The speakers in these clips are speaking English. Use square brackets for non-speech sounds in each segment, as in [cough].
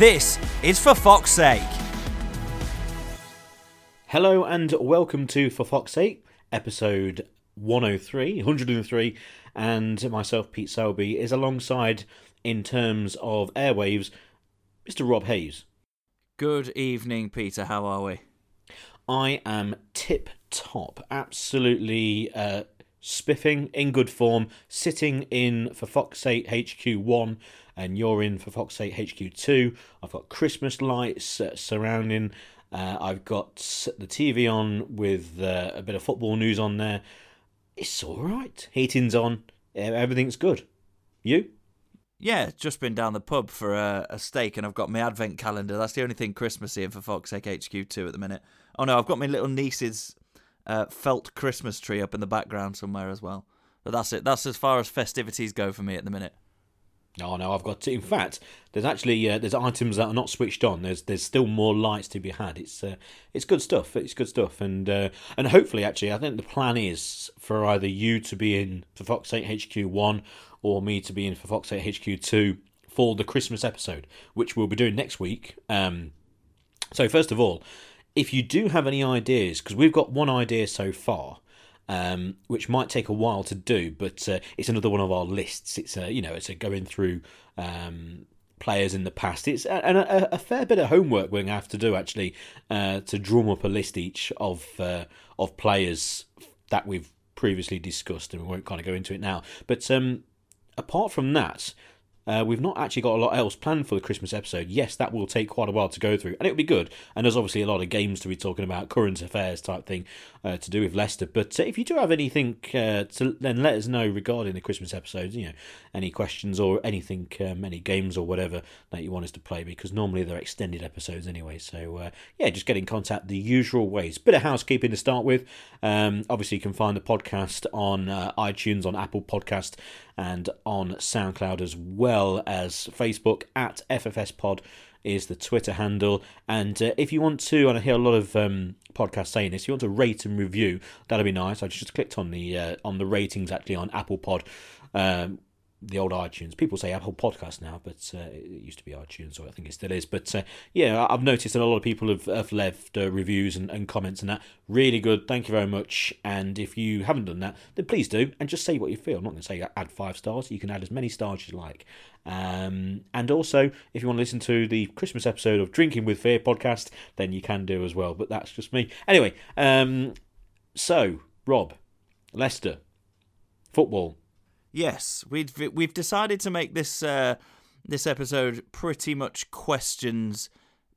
This is For Fox's Sake. Hello and welcome to For Fox's Sake, episode 103, 103, and myself, Pete Selby, is alongside, in terms of airwaves, Mr. Rob Hayes. Good evening, Peter. How are we? I am tip top, absolutely uh, spiffing, in good form, sitting in for Fox's Sake HQ1, and you're in for Fox's Sake HQ2. I've got Christmas lights uh, surrounding. Uh, I've got the TV on with uh, a bit of football news on there. It's all right. Heating's on. Everything's good. You? Yeah, just been down the pub for a, a, steak, and I've got my advent calendar. That's the only thing Christmassy in for Fox Sake HQ2 at the minute. Oh no, I've got my little niece's uh, felt Christmas tree up in the background somewhere as well. But that's it. That's as far as festivities go for me at the minute. No, no, I've got. To, in fact, there's actually uh, there's items that are not switched on. There's there's still more lights to be had. It's uh, it's good stuff. It's good stuff, and uh, and hopefully, actually, I think the plan is for either you to be in for Fox's Sake HQ one or me to be in for Fox's Sake HQ two for the Christmas episode, which we'll be doing next week. Um, so first of all, if you do have any ideas, because we've got one idea so far, um, which might take a while to do, but uh, it's another one of our lists. It's a you know it's a going through um, players in the past. It's a, a, a, fair bit of homework we're going to have to do actually uh, to drum up a list each of uh, of players that we've previously discussed, and we won't kind of go into it now. But um, apart from that, uh, we've not actually got a lot else planned for the Christmas episode. Yes, that will take quite a while to go through, and it'll be good. And there's obviously a lot of games to be talking about, current affairs type thing uh, to do with Leicester. But uh, if you do have anything, uh, to, then let us know regarding the Christmas episodes. You know, any questions or anything, um, any games or whatever that you want us to play, because normally they're extended episodes anyway. So uh, yeah, just get in contact the usual ways. Bit of housekeeping to start with. Um, obviously, you can find the podcast on uh, iTunes, on Apple Podcast and on SoundCloud as well as Facebook at FFS Pod is the Twitter handle. And uh, if you want to, and I hear a lot of um, podcasts saying this, if you want to rate and review, that'd be nice. I just clicked on the uh, on the ratings actually on Apple Pod. Um, the old iTunes. People say Apple Podcast now, but uh, it used to be iTunes, or I think it still is. But uh, yeah, I've noticed that a lot of people have, have left uh, reviews and, and, comments and that. Really good. Thank you very much. And if you haven't done that, then please do and just say what you feel. I'm not going to say add five stars. You can add as many stars as you like. Um, and also, if you want to listen to the Christmas episode of Drinking with Fear podcast, then you can do as well. But that's just me. Anyway, um, so Rob, Leicester, football Yes, we've we've decided to make this uh, this episode pretty much questions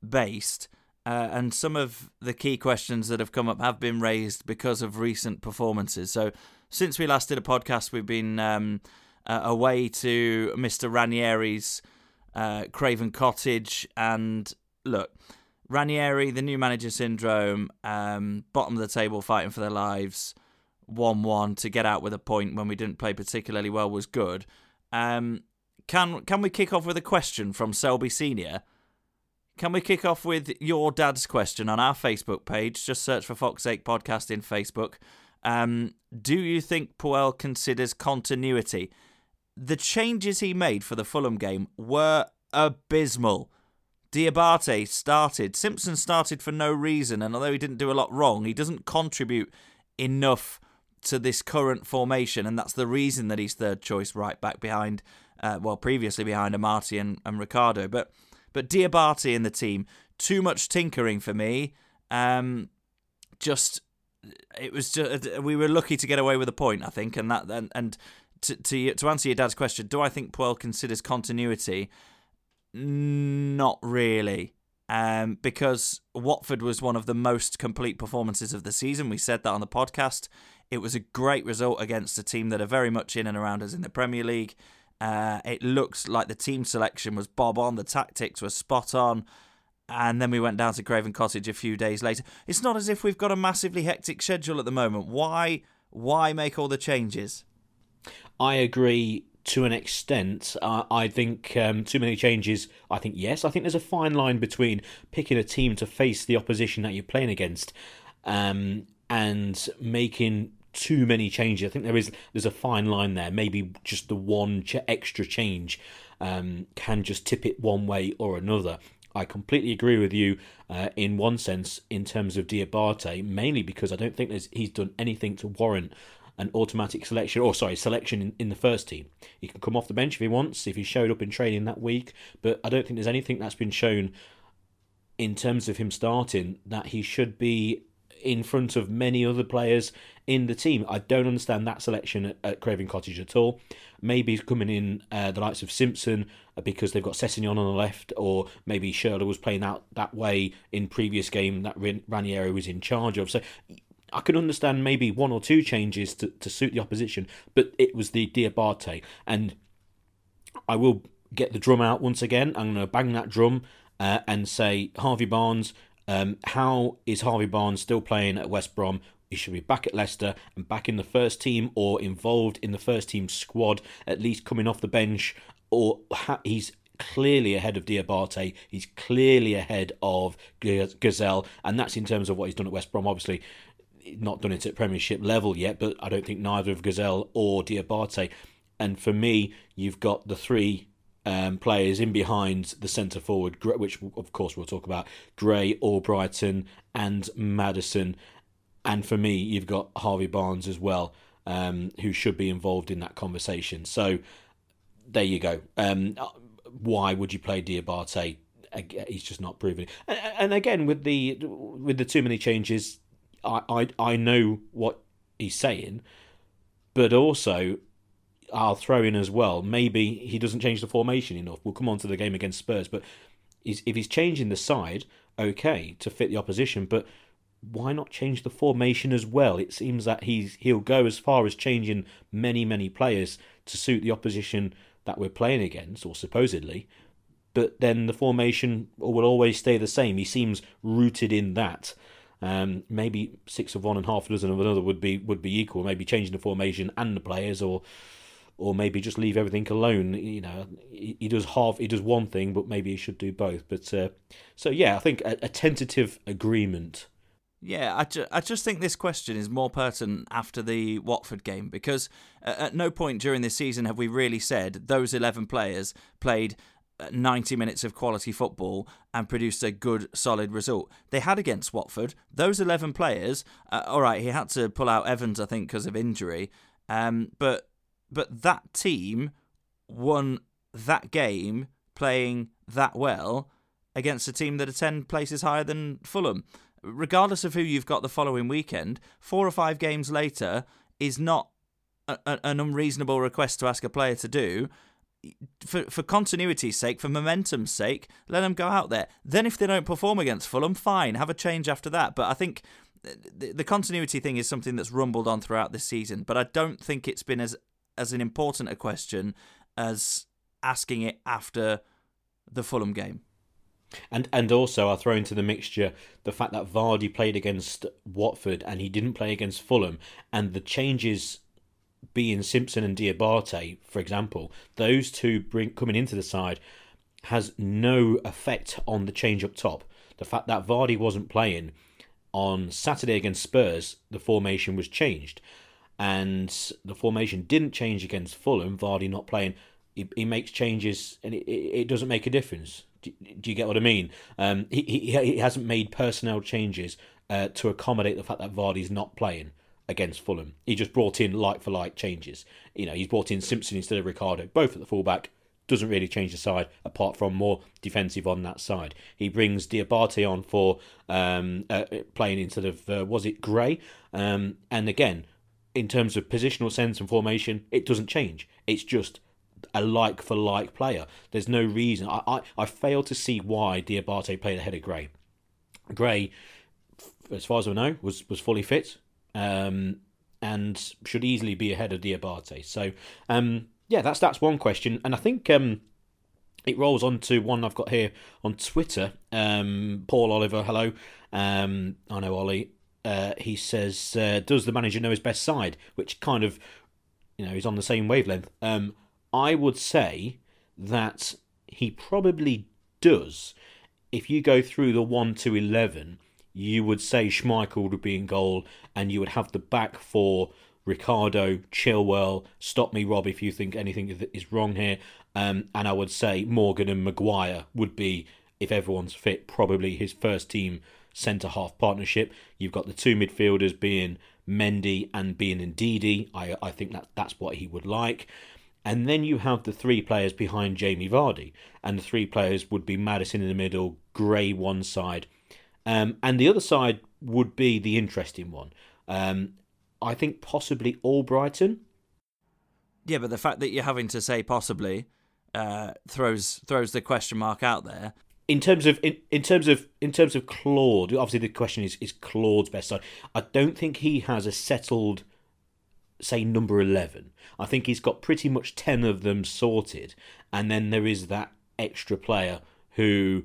based, uh, and some of the key questions that have come up have been raised because of recent performances. So since we last did a podcast, we've been um, uh, away to Mr. Ranieri's Craven Cottage, and look. Ranieri, the new manager syndrome, um, bottom of the table, fighting for their lives 1 1 to get out with a point when we didn't play particularly well was good. Um, can can we kick off with a question from Selby Senior? Can we kick off with your dad's question on our Facebook page? Just search for Fox's Sake Podcast in Facebook. Um, do you think Puel considers continuity? The changes he made for the Fulham game were abysmal. Diabate started. Simpson started for no reason, and although he didn't do a lot wrong, he doesn't contribute enough to this current formation, and that's the reason that he's third choice right back behind, uh, well, previously behind Amartey and, and Ricardo. But but Diabate in the team, too much tinkering for me. Um, just it was just we were lucky to get away with a point, I think, and that and and to to to answer your dad's question, do I think Puel considers continuity? Not really. Um, because Watford was one of the most complete performances of the season. We said that on the podcast. It was a great result against a team that are very much in and around us in the Premier League. Uh, it looks like the team selection was bob on, the tactics were spot on. and then we went down to Craven Cottage a few days later. It's not as if we've got a massively hectic schedule at the moment. Why why make all the changes? I agree to an extent. Uh, I think um, too many changes. I think yes. I think there's a fine line between picking a team to face the opposition that you're playing against, um, and making too many changes. I think there is there's a fine line there. Maybe just the one ch- extra change um, can just tip it one way or another. I completely agree with you uh, in one sense in terms of Diabate, mainly because I don't think he's done anything to warrant an automatic selection, or sorry, selection in, in the first team. He can come off the bench if he wants, if he showed up in training that week, but I don't think there's anything that's been shown in terms of him starting that he should be in front of many other players in the team. I don't understand that selection at, at Craven Cottage at all. Maybe he's coming in uh, the likes of Simpson uh, because they've got Sessegnon on the left, or maybe Schürrle was playing out that way in previous game that Ranieri was in charge of. So I can understand maybe one or two changes to, to suit the opposition, but it was the Diabate. And I will get the drum out once again. I'm going to bang that drum uh, and say, Harvey Barnes, um, how is Harvey Barnes still playing at West Brom? He should be back at Leicester and back in the first team or involved in the first team squad, at least coming off the bench. Or ha- he's clearly ahead of Diabate. He's clearly ahead of Ghezzal, and that's in terms of what he's done at West Brom. Obviously, not done it at Premiership level yet, but I don't think neither of Ghezzal or Diabate. And for me, you've got the three um, players in behind the centre forward, which of course we'll talk about Gray, Albrighton, and Maddison. And for me, you've got Harvey Barnes as well, um, who should be involved in that conversation. So there you go. Um, why would you play Diabate? He's just not proven it. And again, with the with the too many changes, I I, I know what he's saying, but also I'll throw in as well. Maybe he doesn't change the formation enough. We'll come on to the game against Spurs, but if he's changing the side, okay, to fit the opposition, but why not change the formation as well? It seems that he's he'll go as far as changing many many players to suit the opposition that we're playing against, or supposedly. But then the formation will always stay the same. He seems rooted in that. Um, maybe six of one and half a dozen of another would be would be equal. Maybe changing the formation and the players, or or maybe just leave everything alone. You know, he, he does half, he does one thing, but maybe he should do both. But uh, so yeah, I think a, a tentative agreement. Yeah, I, ju- I just think this question is more pertinent after the Watford game because at no point during this season have we really said those 11 players played uh, 90 minutes of quality football and produced a good, solid result. They had against Watford. Those 11 players, uh, all right, he had to pull out Evans, I think, because of injury. Um, but but that team won that game playing that well against a team that are 10 places higher than Fulham. Regardless of who you've got the following weekend, four or five games later is not a, a, an unreasonable request to ask a player to do. For, for continuity's sake, for momentum's sake, let them go out there. Then, if they don't perform against Fulham, fine, have a change after that. But I think the, the continuity thing is something that's rumbled on throughout this season. But I don't think it's been as as an important a question as asking it after the Fulham game. And and also I'll throw into the mixture the fact that Vardy played against Watford and he didn't play against Fulham and the changes being Simpson and Diabate, for example, those two bring coming into the side has no effect on the change up top. The fact that Vardy wasn't playing on Saturday against Spurs, the formation was changed and the formation didn't change against Fulham. Vardy not playing, he, he makes changes, and it, it, doesn't make a difference. Do, do you get what I mean? Um, he, he he hasn't made personnel changes uh, to accommodate the fact that Vardy's not playing against Fulham. He just brought in like for like changes. You know, he's brought in Simpson instead of Ricardo, both at the fullback. Doesn't really change the side apart from more defensive on that side. He brings Diabate on for um, uh, playing instead of uh, was it Gray? Um, and again, in terms of positional sense and formation, it doesn't change. It's just a like for like player. There's no reason. I, I, I fail to see why Diabate played ahead of Gray. Gray, as far as I know, was, was fully fit um, and should easily be ahead of Diabate. So, um, yeah, that's that's one question. And I think um, it rolls on to one I've got here on Twitter. Um, Paul Oliver, hello. Um, I know Ollie. Uh, he says, uh, "Does the manager know his best side?" Which kind of, you know, is on the same wavelength. Um, I would say that he probably does. If you go through the one to eleven, you would say Schmeichel would be in goal, and you would have the back four Ricardo, Chilwell, stop me, Rob, if you think anything is wrong here. Um, and I would say Morgan and Maguire would be, if everyone's fit, probably his first team centre half partnership. You've got the two midfielders being Mendy and being Ndidi. I, I think that that's what he would like. And then you have the three players behind Jamie Vardy. And the three players would be Maddison in the middle, Gray one side. Um, and the other side would be the interesting one. Um, I think possibly Albrighton. Yeah, but the fact that you're having to say possibly uh, throws throws the question mark out there. In terms of in, in terms of in terms of Claude, obviously the question is is Claude's best side. I don't think he has a settled say number 11. I think he's got pretty much 10 of them sorted and then there is that extra player who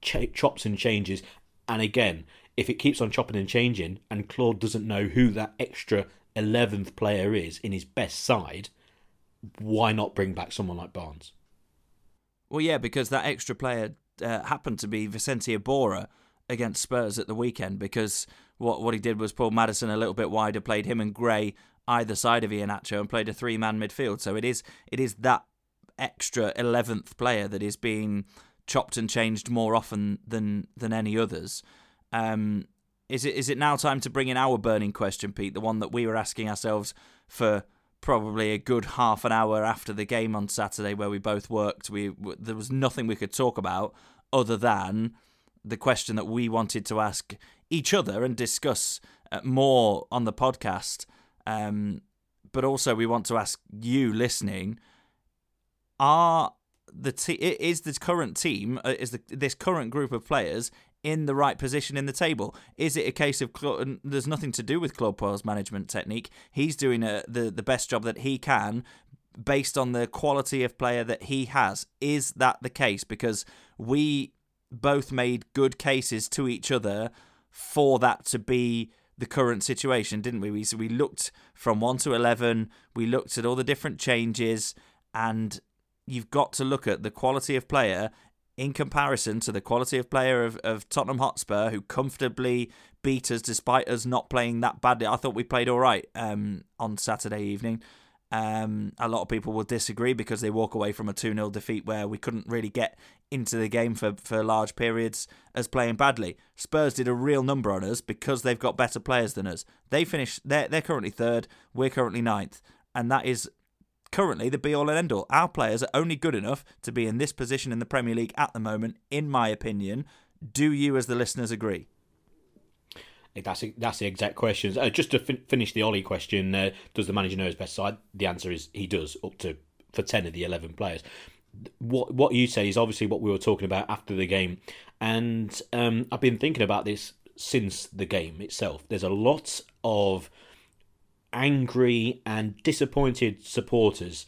ch- chops and changes and again if it keeps on chopping and changing and Claude doesn't know who that extra 11th player is in his best side, why not bring back someone like Barnes? Well, yeah, because that extra player uh, happened to be Vicente Iborra against Spurs at the weekend because what what he did was pull Maddison a little bit wider, played him and Gray either side of Iheanacho and played a three man midfield. So it is it is that extra eleventh player that is being chopped and changed more often than than any others. Um, is it is it now time to bring in our burning question, Pete? The one that we were asking ourselves for probably a good half an hour after the game on Saturday, where we both worked. We there was nothing we could talk about other than the question that we wanted to ask each other and discuss uh, more on the podcast. Um, but also, we want to ask you listening: Are the te- is the current team uh, is the this current group of players in the right position in the table? Is it a case of there's nothing to do with Claude Puel's management technique? He's doing a, the the best job that he can based on the quality of player that he has. Is that the case? Because we both made good cases to each other for that to be the current situation, didn't we? We so we looked from one to eleven. We looked at all the different changes, and you've got to look at the quality of player in comparison to the quality of player of, of Tottenham Hotspur, who comfortably beat us despite us not playing that badly. I thought we played all right um, on Saturday evening. Um, a lot of people will disagree because they walk away from a 2 0 defeat where we couldn't really get into the game for, for large periods as playing badly. Spurs did a real number on us because they've got better players than us. They finished, they're, they're currently third, we're currently ninth. And that is currently the be all and end all. Our players are only good enough to be in this position in the Premier League at the moment, in my opinion. Do you, as the listeners, agree? That's that's the exact question. Uh, just to fin- finish the Ollie question, uh, does the manager know his best side? The answer is he does, up to for ten of the eleven players. What what you say is obviously what we were talking about after the game, and um, I've been thinking about this since the game itself. There's a lot of angry and disappointed supporters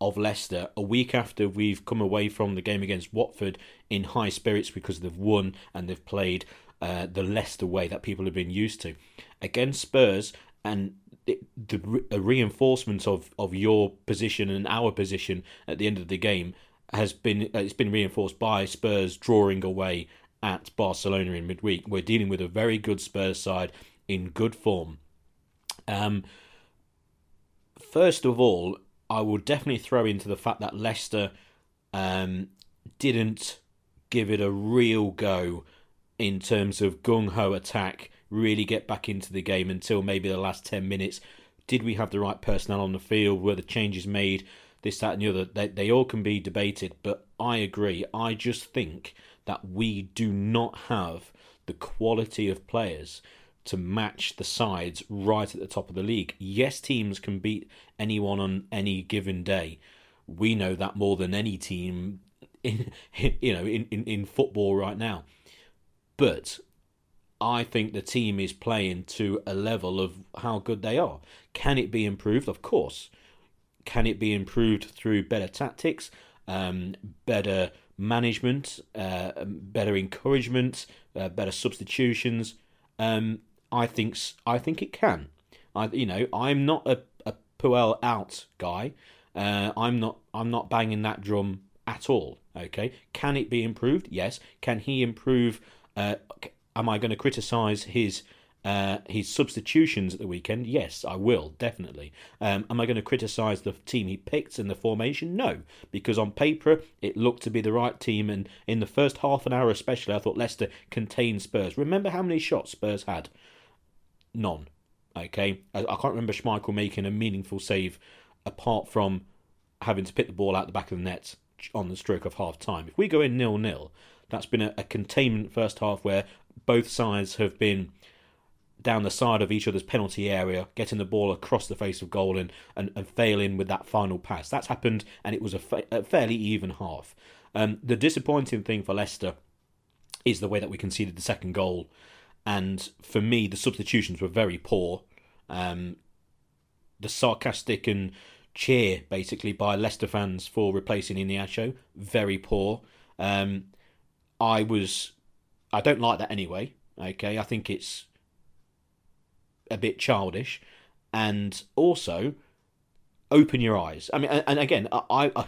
of Leicester a week after we've come away from the game against Watford in high spirits because they've won and they've played uh, the Leicester way that people have been used to. Against Spurs, and the re- reinforcement of, of your position and our position at the end of the game has been uh, it's been reinforced by Spurs drawing away at Barcelona in midweek. We're dealing with a very good Spurs side in good form um, first of all, I will definitely throw into the fact that Leicester um, didn't give it a real go in terms of gung ho attack, really get back into the game until maybe the last 10 minutes. Did we have the right personnel on the field? Were the changes made? This, that, and the other. They, they all can be debated, but I agree. I just think that we do not have the quality of players to match the sides right at the top of the league. Yes, teams can beat anyone on any given day. We know that more than any team [laughs] in you know in, in, in football right now. But I think the team is playing to a level of how good they are. Can it be improved? Of course. Can it be improved through better tactics? um, better management, uh, better encouragement, uh, better substitutions. Um, I think I think it can. I you know I'm not a, a Puel out guy. Uh, I'm not I'm not banging that drum at all. Okay, can it be improved? Yes. Can he improve? Uh, am I going to criticise his uh, his substitutions at the weekend? Yes, I will, definitely. Um, am I going to criticise the team he picked and the formation? No, because on paper it looked to be the right team, and in the first half an hour especially, I thought Leicester contained Spurs. Remember how many shots Spurs had? None. Okay, I, can't remember Schmeichel making a meaningful save apart from having to pick the ball out the back of the net on the stroke of half time. If we go in nil nil, that's been a, a containment first half where both sides have been down the side of each other's penalty area, getting the ball across the face of goal and, and, and failing with that final pass. That's happened, and it was a, fa- a fairly even half. Um, the disappointing thing for Leicester is the way that we conceded the second goal, and for me, the substitutions were very poor. Um, the sarcastic and cheer basically by Leicester fans for replacing Iheanacho, very poor. Um, I was, I don't like that anyway. Okay, I think it's a bit childish, and also open your eyes. I mean, and, and again, I, I,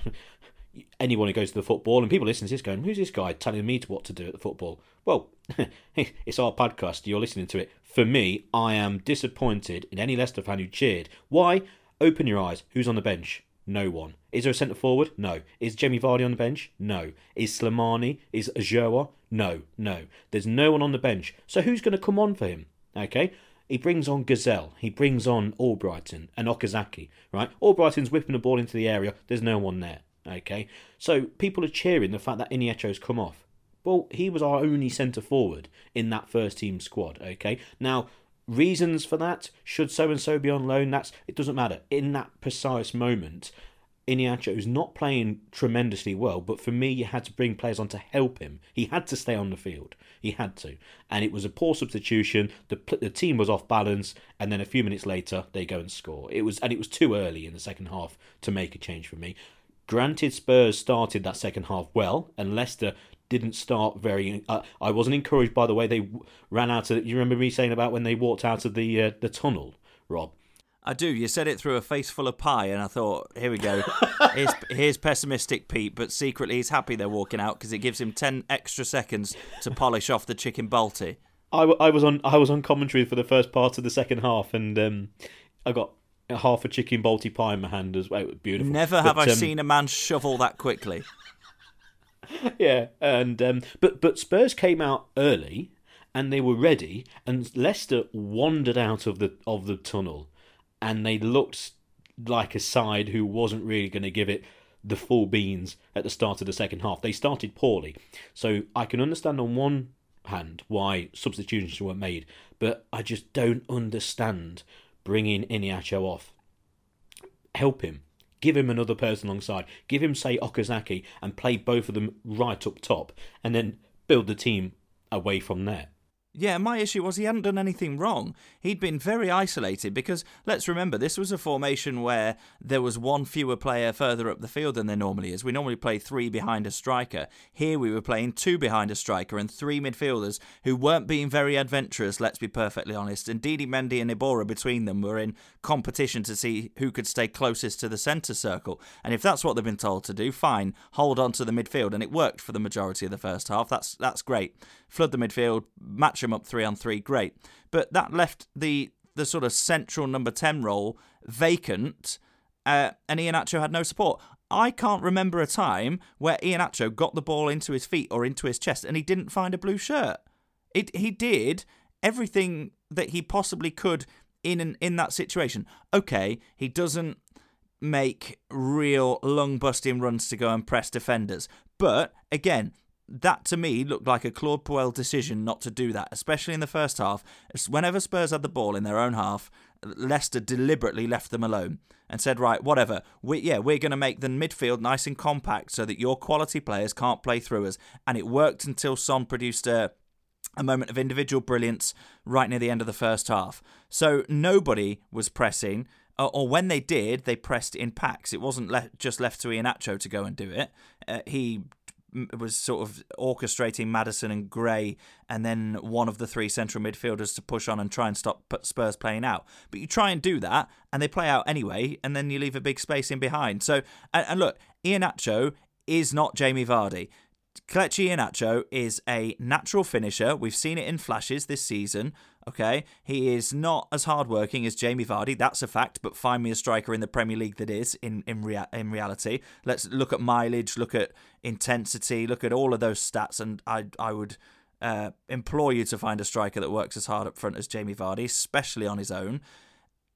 anyone who goes to the football and people listen to this going, "Who's this guy telling me what to do at the football?" Well, [laughs] it's our podcast. You're listening to it. For me, I am disappointed in any Leicester fan who cheered. Why? Open your eyes. Who's on the bench? No one. Is there a centre forward? No. Is Jamie Vardy on the bench? No. Is Slimani? Is Ajoa? No. No. There's no one on the bench. So who's going to come on for him? Okay. He brings on Ghezzal. He brings on Albrighton and Okazaki, right? Albrighton's whipping the ball into the area. There's no one there, okay? So people are cheering the fact that Iheanacho's come off. Well, he was our only centre forward in that first team squad, okay? Now, reasons for that, should so and so be on loan, that's it doesn't matter. In that precise moment, Iheanacho is not playing tremendously well, but for me, you had to bring players on to help him. He had to stay on the field. He had to. And it was a poor substitution. The, the team was off balance, and then a few minutes later, they go and score. It was And it was too early in the second half to make a change for me. Granted, Spurs started that second half well, and Leicester didn't start very. Uh, I wasn't encouraged by the way they ran out of. You remember me saying about when they walked out of the uh, the tunnel, Rob? I do. You said it through a face full of pie, and I thought, here we go. [laughs] here's, here's pessimistic Pete, but secretly he's happy they're walking out because it gives him ten extra seconds to polish off the chicken balti. I, I was on I was on commentary for the first part of the second half, and um, I got half a chicken balti pie in my hand as well. It was beautiful. Never have I um, seen a man shovel that quickly. [laughs] yeah, and um, but but Spurs came out early, and they were ready, and Leicester wandered out of the of the tunnel and they looked like a side who wasn't really going to give it the full beans at the start of the second half. They started poorly. So I can understand on one hand why substitutions were made, but I just don't understand bringing Iheanacho off. Help him. Give him another person alongside. Give him, say, Okazaki and play both of them right up top and then build the team away from there. Yeah, my issue was he hadn't done anything wrong. He'd been very isolated because, let's remember, this was a formation where there was one fewer player further up the field than there normally is. We normally play three behind a striker. Here we were playing two behind a striker and three midfielders who weren't being very adventurous, let's be perfectly honest. And Ndidi Mendy and Iborra between them were in competition to see who could stay closest to the centre circle. And if that's what they've been told to do, fine, hold on to the midfield. And it worked for the majority of the first half. That's, that's great. Flood the midfield, match him up three on three, great. But that left the the sort of central number 10 role vacant, uh, and Iheanacho had no support. I can't remember a time where Iheanacho got the ball into his feet or into his chest and he didn't find a blue shirt. It, he did everything that he possibly could in an, in that situation. Okay, he doesn't make real lung busting runs to go and press defenders, but again, that to me looked like a Claude Puel decision not to do that, especially in the first half. Whenever Spurs had the ball in their own half, Leicester deliberately left them alone and said, "Right, whatever. We, yeah, we're going to make the midfield nice and compact so that your quality players can't play through us." And it worked until Son produced a a moment of individual brilliance right near the end of the first half. So nobody was pressing. or, or when they did, they pressed in packs. It wasn't le- just left to Iheanacho to go and do it. Uh, he was sort of orchestrating Maddison and Gray, and then one of the three central midfielders to push on and try and stop Spurs playing out. But you try and do that, and they play out anyway, and then you leave a big space in behind. So, and, look, Iheanacho is not Jamie Vardy. Kelechi Iheanacho is a natural finisher. We've seen it in flashes this season. Okay, he is not as hardworking as Jamie Vardy. That's a fact. But find me a striker in the Premier League that is in in, rea- in reality. Let's look at mileage, look at intensity, look at all of those stats, and I I would uh, implore you to find a striker that works as hard up front as Jamie Vardy, especially on his own.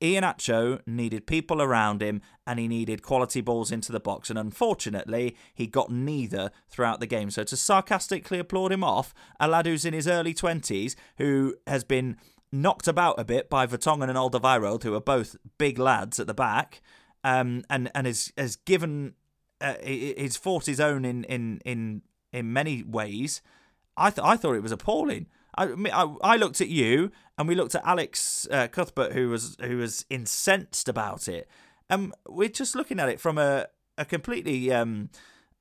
Iheanacho needed people around him and he needed quality balls into the box, and unfortunately, he got neither throughout the game. So, to sarcastically applaud him off, a lad who's in his early 20s, who has been knocked about a bit by Vertonghen and Alderweireld, who are both big lads at the back, um, and, and has, has given, uh, he's fought his own in, in, in, in many ways. I, th- I thought it was appalling. I, I, I looked at you and we looked at Alex uh, Cuthbert, who was who was incensed about it. And we're just looking at it from a a completely um,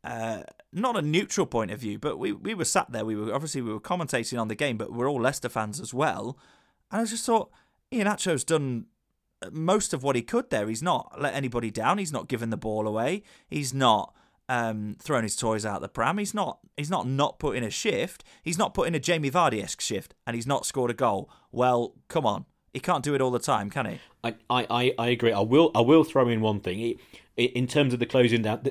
uh, not a neutral point of view, but we, we were sat there. We were obviously we were commentating on the game, but we're all Leicester fans as well. And I just thought Iheanacho's done most of what he could there. He's not let anybody down. He's not given the ball away. He's not um, thrown his toys out the pram. He's not. He's not not put in a shift. He's not put in a Jamie Vardy esque shift, and he's not scored a goal. Well, come on, he can't do it all the time, can he? I, I, I agree. I will I will throw in one thing in terms of the closing down.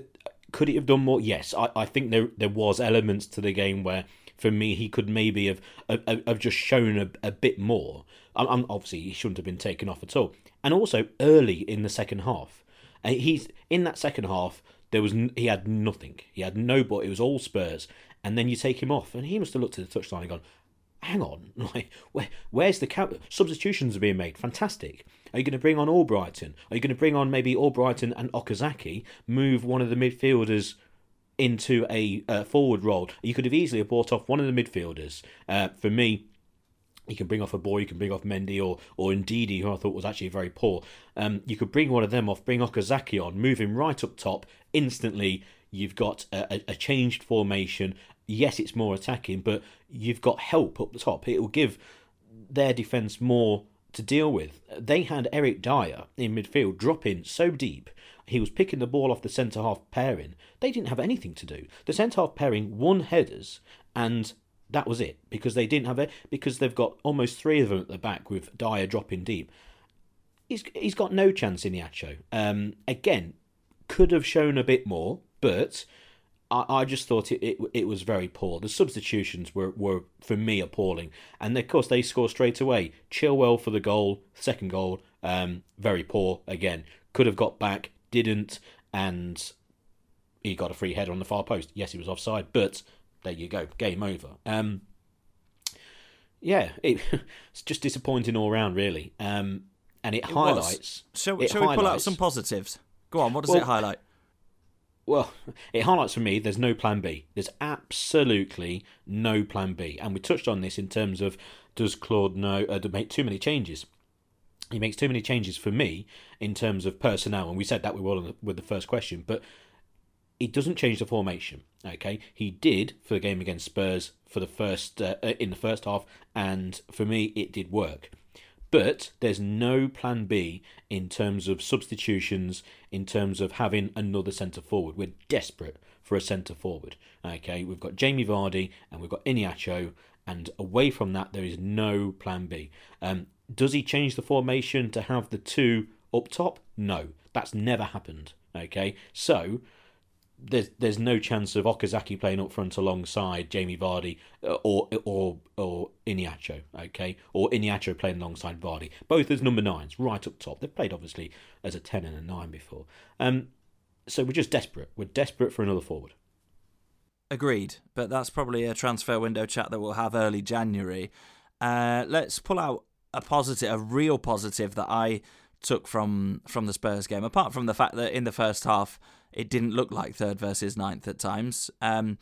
Could he have done more? Yes, I, I think there there was elements to the game where for me he could maybe have have, have just shown a, a bit more. I'm, I'm, obviously he shouldn't have been taken off at all, and also early in the second half. He's in that second half there was he had nothing. He had no ball. It was all Spurs. And then you take him off, and he must have looked at the touchline and gone, "Hang on, [laughs] like where, where's the count? Substitutions are being made. Fantastic. Are you going to bring on Albrighton? Are you going to bring on maybe Albrighton and Okazaki? Move one of the midfielders." Into a uh, forward role, you could have easily brought off one of the midfielders. Uh, for me, you can bring off a boy, you can bring off Mendy or or Ndidi, who I thought was actually very poor. Um, you could bring one of them off, bring Okazaki on, move him right up top. Instantly, you've got a, a, changed formation. Yes, it's more attacking, but you've got help up the top. It will give their defence more to deal with. They had Eric Dier in midfield drop in so deep. He was picking the ball off the centre half pairing. They didn't have anything to do. The centre half pairing won headers and that was it because they didn't have it because they've got almost three of them at the back with Dier dropping deep. He's he's got no chance Iheanacho. Um, again, could have shown a bit more, but I, I just thought it, it it was very poor. The substitutions were, were for me appalling, and of course they score straight away. Chilwell for the goal, second goal, um, very poor again. Could have got back, didn't, and he got a free header on the far post. Yes, he was offside, but there you go, game over. Um, yeah, it, [laughs] it's just disappointing all round, really. Um, and it, it highlights. Shall, it shall highlights, we pull out some positives? Go on. What does well, it highlight? [laughs] Well, it highlights for me. There's no plan B. There's absolutely no plan B, and we touched on this in terms of does Claude know uh, to make too many changes? He makes too many changes for me in terms of personnel, and we said that we were with the first question, but he doesn't change the formation. Okay, he did for the game against Spurs for the first uh, uh, in the first half, and for me it did work. But there's no plan B in terms of substitutions, in terms of having another centre forward. We're desperate for a centre forward. Okay, we've got Jamie Vardy and we've got Iheanacho, and away from that, there is no plan B. Um, does he change the formation to have the two up top? No, that's never happened. Okay, so there's there's no chance of Okazaki playing up front alongside Jamie Vardy uh, or or or Iheanacho, okay, or Iheanacho playing alongside Vardy, both as number nines, right up top. They've played obviously as a ten and a nine before. Um, so we're just desperate. We're desperate for another forward. Agreed, but that's probably a transfer window chat that we'll have early January. Uh, let's pull out a positive, a real positive that I took from from the Spurs game. Apart from the fact that in the first half it didn't look like third versus ninth at times. Um,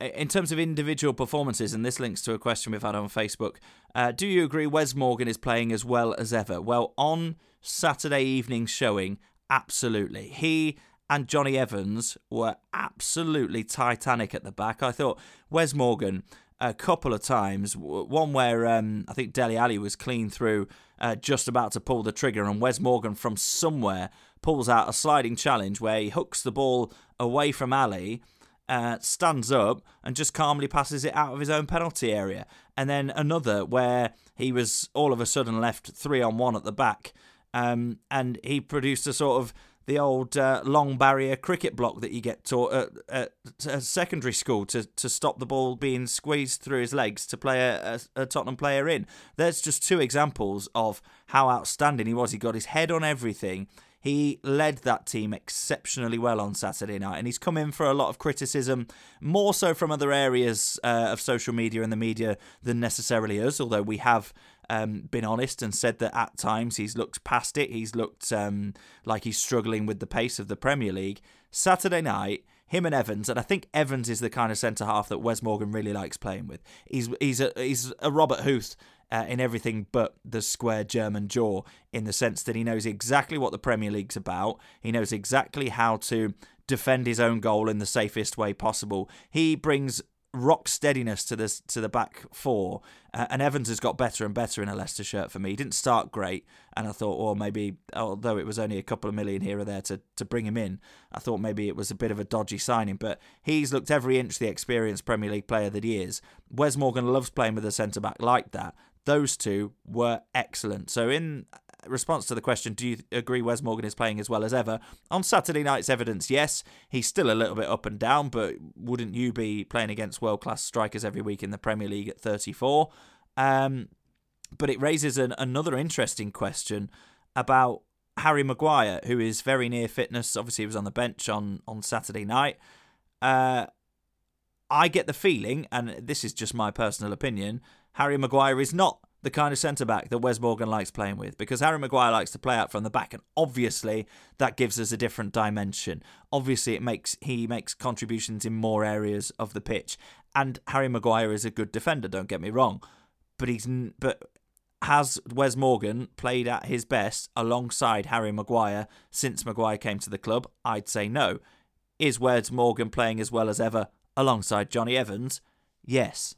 in terms of individual performances, and this links to a question we've had on Facebook, uh, do you agree Wes Morgan is playing as well as ever? Well, on Saturday evening showing, absolutely. He and Jonny Evans were absolutely titanic at the back. I thought Wes Morgan a couple of times. One where um, I think Dele Alli was clean through, uh, just about to pull the trigger, and Wes Morgan from somewhere pulls out a sliding challenge where he hooks the ball away from Alli. Uh, stands up and just calmly passes it out of his own penalty area. And then another where he was all of a sudden left three on one at the back. Um, and he produced a sort of the old uh, long barrier cricket block that you get taught at, at, secondary school to, to stop the ball being squeezed through his legs to play a, a, a, Tottenham player in. There's just two examples of how outstanding he was. He got his head on everything. He led that team exceptionally well on Saturday night, and he's come in for a lot of criticism, more so from other areas uh, of social media and the media than necessarily us, although we have um, been honest and said that at times he's looked past it. He's looked um, like he's struggling with the pace of the Premier League. Saturday night, him and Evans, and I think Evans is the kind of centre half that Wes Morgan really likes playing with. He's he's a he's a Robert Huth. Uh, in everything but the square German jaw, in the sense that he knows exactly what the Premier League's about. He knows exactly how to defend his own goal in the safest way possible. He brings rock steadiness to this to the back four. Uh, and Evans has got better and better in a Leicester shirt for me. He didn't start great, and I thought, well, maybe although it was only a couple of million here or there to to bring him in, I thought maybe it was a bit of a dodgy signing. But he's looked every inch the experienced Premier League player that he is. Wes Morgan loves playing with a centre back like that. Those two were excellent. So in response to the question, do you agree Wes Morgan is playing as well as ever? On Saturday night's evidence, yes, he's still a little bit up and down, but wouldn't you be playing against world class strikers every week in the Premier League at 34? Um, but it raises an, another interesting question about Harry Maguire, who is very near fitness. Obviously, he was on the bench on, on Saturday night. Uh, I get the feeling, and this is just my personal opinion, Harry Maguire is not the kind of centre back that Wes Morgan likes playing with because Harry Maguire likes to play out from the back, and obviously that gives us a different dimension. Obviously, it makes he makes contributions in more areas of the pitch, and Harry Maguire is a good defender. Don't get me wrong, but he's but has Wes Morgan played at his best alongside Harry Maguire since Maguire came to the club? I'd say no. Is Wes Morgan playing as well as ever alongside Jonny Evans? Yes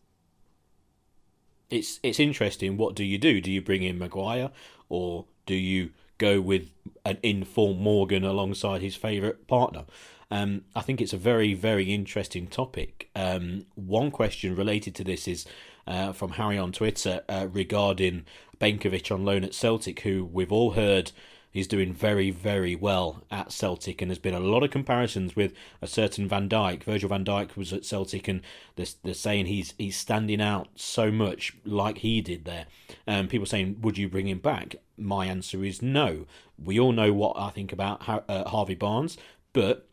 it's it's interesting. What do you do? Do you bring in Maguire or do you go with an informed Morgan alongside his favourite partner? Um, I think it's a very very interesting topic. Um, one question related to this is uh, from Harry on Twitter uh, regarding Benkovic on loan at Celtic, who we've all heard He's doing very, very well at Celtic, and there's been a lot of comparisons with a certain Van Dijk. Virgil Van Dijk was at Celtic, and they're, they're saying he's he's standing out so much like he did there. Um, people saying, would you bring him back? My answer is no. We all know what I think about uh, Harvey Barnes, but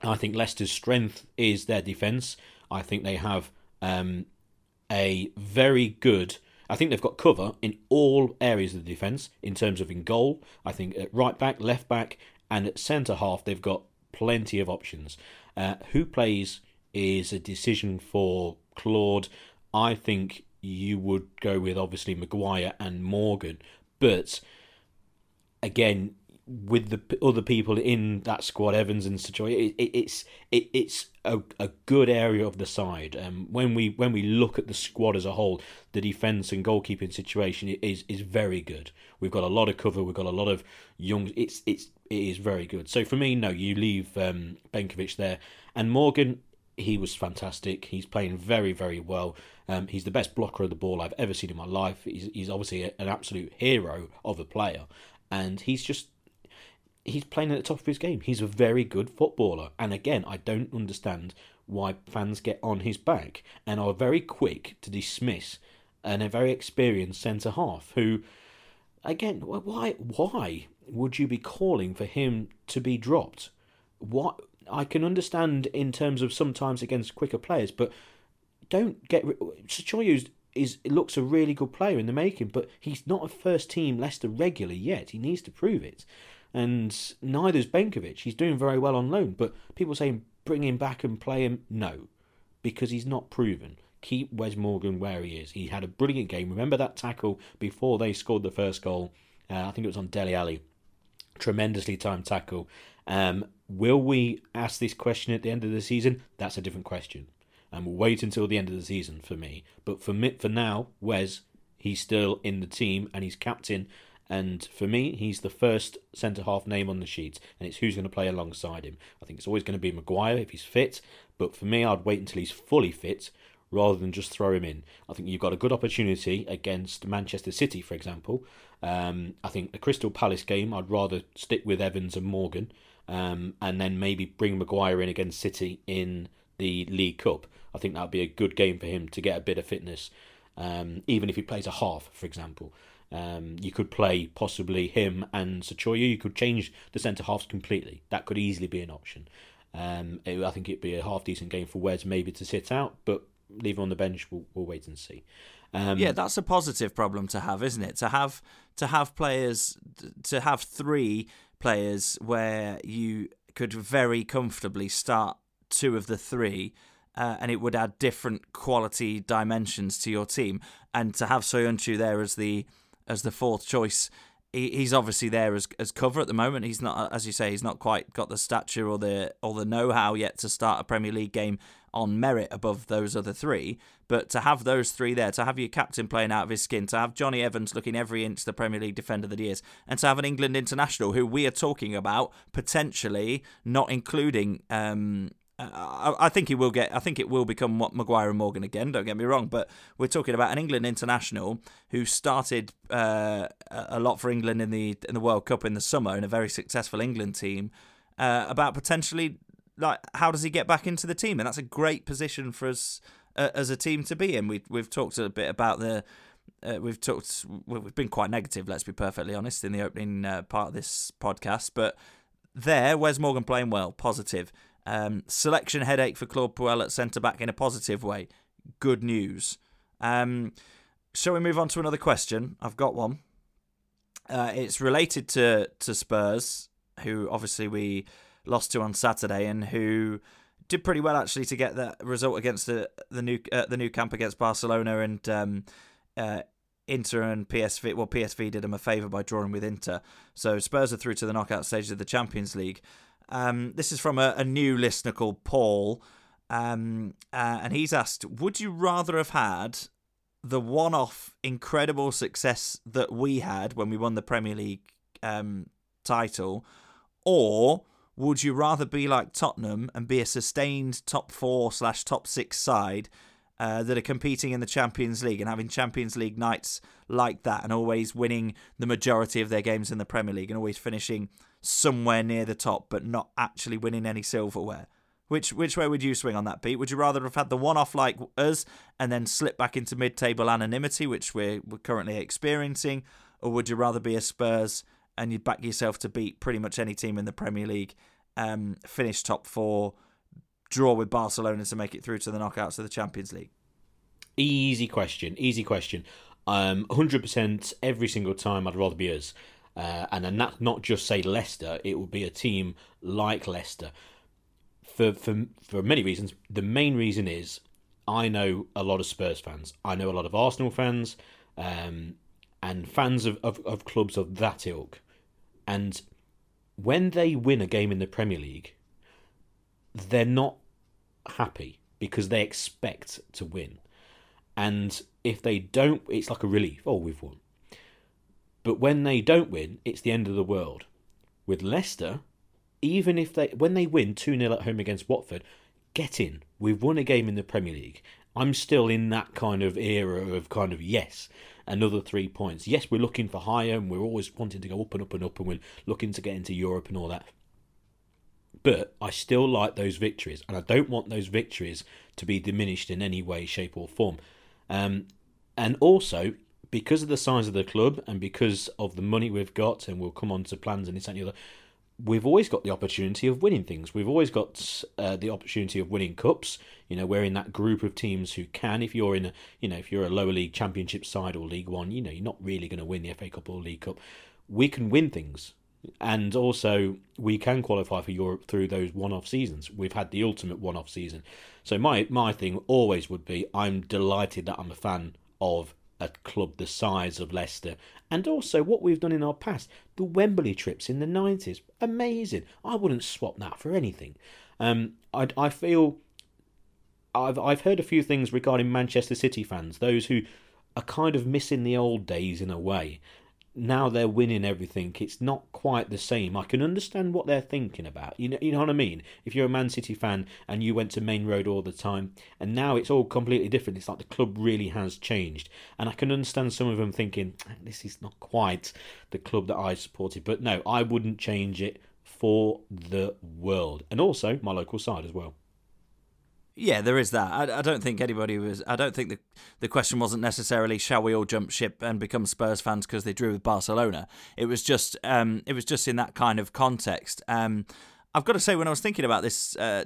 I think Leicester's strength is their defence. I think they have um, a very good I think they've got cover in all areas of the defence in terms of in goal. I think at right back, left back, and at centre half, they've got plenty of options. Uh, who plays is a decision for Claude. I think you would go with obviously Maguire and Morgan, but again, with the other people in that squad, Evans and Söyüncü, it, it, it's it, it's a, a good area of the side. Um, when we when we look at the squad as a whole, the defence and goalkeeping situation is is very good. We've got a lot of cover. We've got a lot of young. It's it's it is very good. So for me, no, you leave um, Benkovic there, and Morgan. He was fantastic. He's playing very, very well. Um, he's the best blocker of the ball I've ever seen in my life. He's, he's obviously a, an absolute hero of a player, and he's just he's playing at the top of his game. He's a very good footballer. And again, I don't understand why fans get on his back and are very quick to dismiss and a very experienced centre half who again why why would you be calling for him to be dropped what I can understand in terms of sometimes against quicker players but don't get Söyüncü is looks a really good player in the making but he's not a first team Leicester regular yet he needs to prove it and neither's Benkovic. He's doing very well on loan, but people saying bring him back and play him. No, because he's not proven. Keep Wes Morgan where he is. He had a brilliant game. Remember that tackle before they scored the first goal? Uh, I think it was on Dele Alli. Tremendously timed tackle. Um, will we ask this question at the end of the season? That's a different question. And we'll wait until the end of the season for me. But for me, for now, Wes, he's still in the team and he's captain. And for me, he's the first centre half name on the sheet, and it's who's going to play alongside him. I think it's always going to be Maguire if he's fit, but for me, I'd wait until he's fully fit rather than just throw him in. I think you've got a good opportunity against Manchester City, for example. Um, I think the Crystal Palace game, I'd rather stick with Evans and Morgan, um, and then maybe bring Maguire in against City in the League Cup. I think that'd be a good game for him to get a bit of fitness, um, even if he plays a half, for example. Um, you could play possibly him and Söyüncü. You could change the centre halves completely. That could easily be an option. Um, it, I think it'd be a half decent game for Wes maybe to sit out, but leave him on the bench. We'll, we'll wait and see. Um, yeah, that's a positive problem to have, isn't it? To have to have players to have three players where you could very comfortably start two of the three. Uh, and it would add different quality dimensions to your team. And to have Söyüncü there as the as the fourth choice. He, he's obviously there as as cover at the moment. He's not, as you say, he's not quite got the stature or the or the know how yet to start a Premier League game on merit above those other three. But to have those three there, to have your captain playing out of his skin, to have Jonny Evans looking every inch the Premier League defender that he is, and to have an England international who we are talking about potentially not including um, I, think he will get. I think it will become what Maguire and Morgan again. Don't get me wrong, but we're talking about an England international who started uh, a lot for England in the in the World Cup in the summer in a very successful England team. Uh, about potentially like how does he get back into the team, and that's a great position for us uh, as a team to be in. We we've talked a bit about the. Uh, we've talked. We've been quite negative. Let's be perfectly honest in the opening uh, part of this podcast, but there, where's Morgan playing well, positive. Um, selection headache for Claude Puel at centre back in a positive way. Good news. Um, shall we move on to another question? I've got one. Uh, it's related to to Spurs, who obviously we lost to on Saturday, and who did pretty well actually to get that result against the the new uh, the Nou Camp against Barcelona and um, uh, Inter and PSV. Well, PSV did them a favour by drawing with Inter, so Spurs are through to the knockout stages of the Champions League. Um, this is from a, a, new listener called Paul, um, uh, and he's asked, "Would you rather have had the one-off incredible success that we had when we won the Premier League um, title, or would you rather be like Tottenham and be a sustained top four slash top six side?" Uh, that are competing in the Champions League and having Champions League nights like that and always winning the majority of their games in the Premier League and always finishing somewhere near the top, but not actually winning any silverware. Which which way would you swing on that, Pete? Would you rather have had the one off like us and then slip back into mid table anonymity, which we're, we're currently experiencing, or would you rather be a Spurs and you'd back yourself to beat pretty much any team in the Premier League, um, finish top four, draw with Barcelona to make it through to the knockouts of the Champions League? Easy question, easy question. Um, 100% every single time I'd rather be us. Uh, and then that not just say Leicester, it would be a team like Leicester. For for for many reasons. The main reason is I know a lot of Spurs fans. I know a lot of Arsenal fans, um, and fans of, of, of clubs of that ilk. And when they win a game in the Premier League, they're not happy because they expect to win. And if they don't, it's like a relief. Oh, we've won. But when they don't win, it's the end of the world. With Leicester, even if they when they win 2-0 at home against Watford, get in. We've won a game in the Premier League. I'm still in that kind of era of kind of yes, another three points. Yes, we're looking for higher and we're always wanting to go up and up and up and we're looking to get into Europe and all that. But I still like those victories and I don't want those victories to be diminished in any way, shape, or form. Um, and also, because of the size of the club and because of the money we've got, and we'll come on to plans and this and the other, we've always got the opportunity of winning things. We've always got uh, the opportunity of winning cups. You know, we're in that group of teams who can. If you're in a, you know, if you're a lower league championship side or League One, you know, you're not really going to win the FA Cup or League Cup. We can win things. and also we can qualify for Europe through those one-off seasons. We've had the ultimate one-off season. So my my thing always would be I'm delighted that I'm a fan of a club the size of Leicester and also what we've done in our past. The Wembley trips in the 90s, amazing. I wouldn't swap that for anything. Um, I I feel I've I've heard a few things regarding Manchester City fans, those who are kind of missing the old days in a way now they're winning everything, it's not quite the same. I can understand what they're thinking about. You know, you know what I mean? If you're a Man City fan and you went to Maine Road all the time, and now it's all completely different. It's like the club really has changed, and I can understand some of them thinking this is not quite the club that I supported. But no, I wouldn't change it for the world, and also my local side as well. Yeah, there is that. I, I don't think anybody was. I don't think the the question wasn't necessarily shall we all jump ship and become Spurs fans because they drew with Barcelona. It was just um, it was just in that kind of context. Um, I've got to say, when I was thinking about this uh,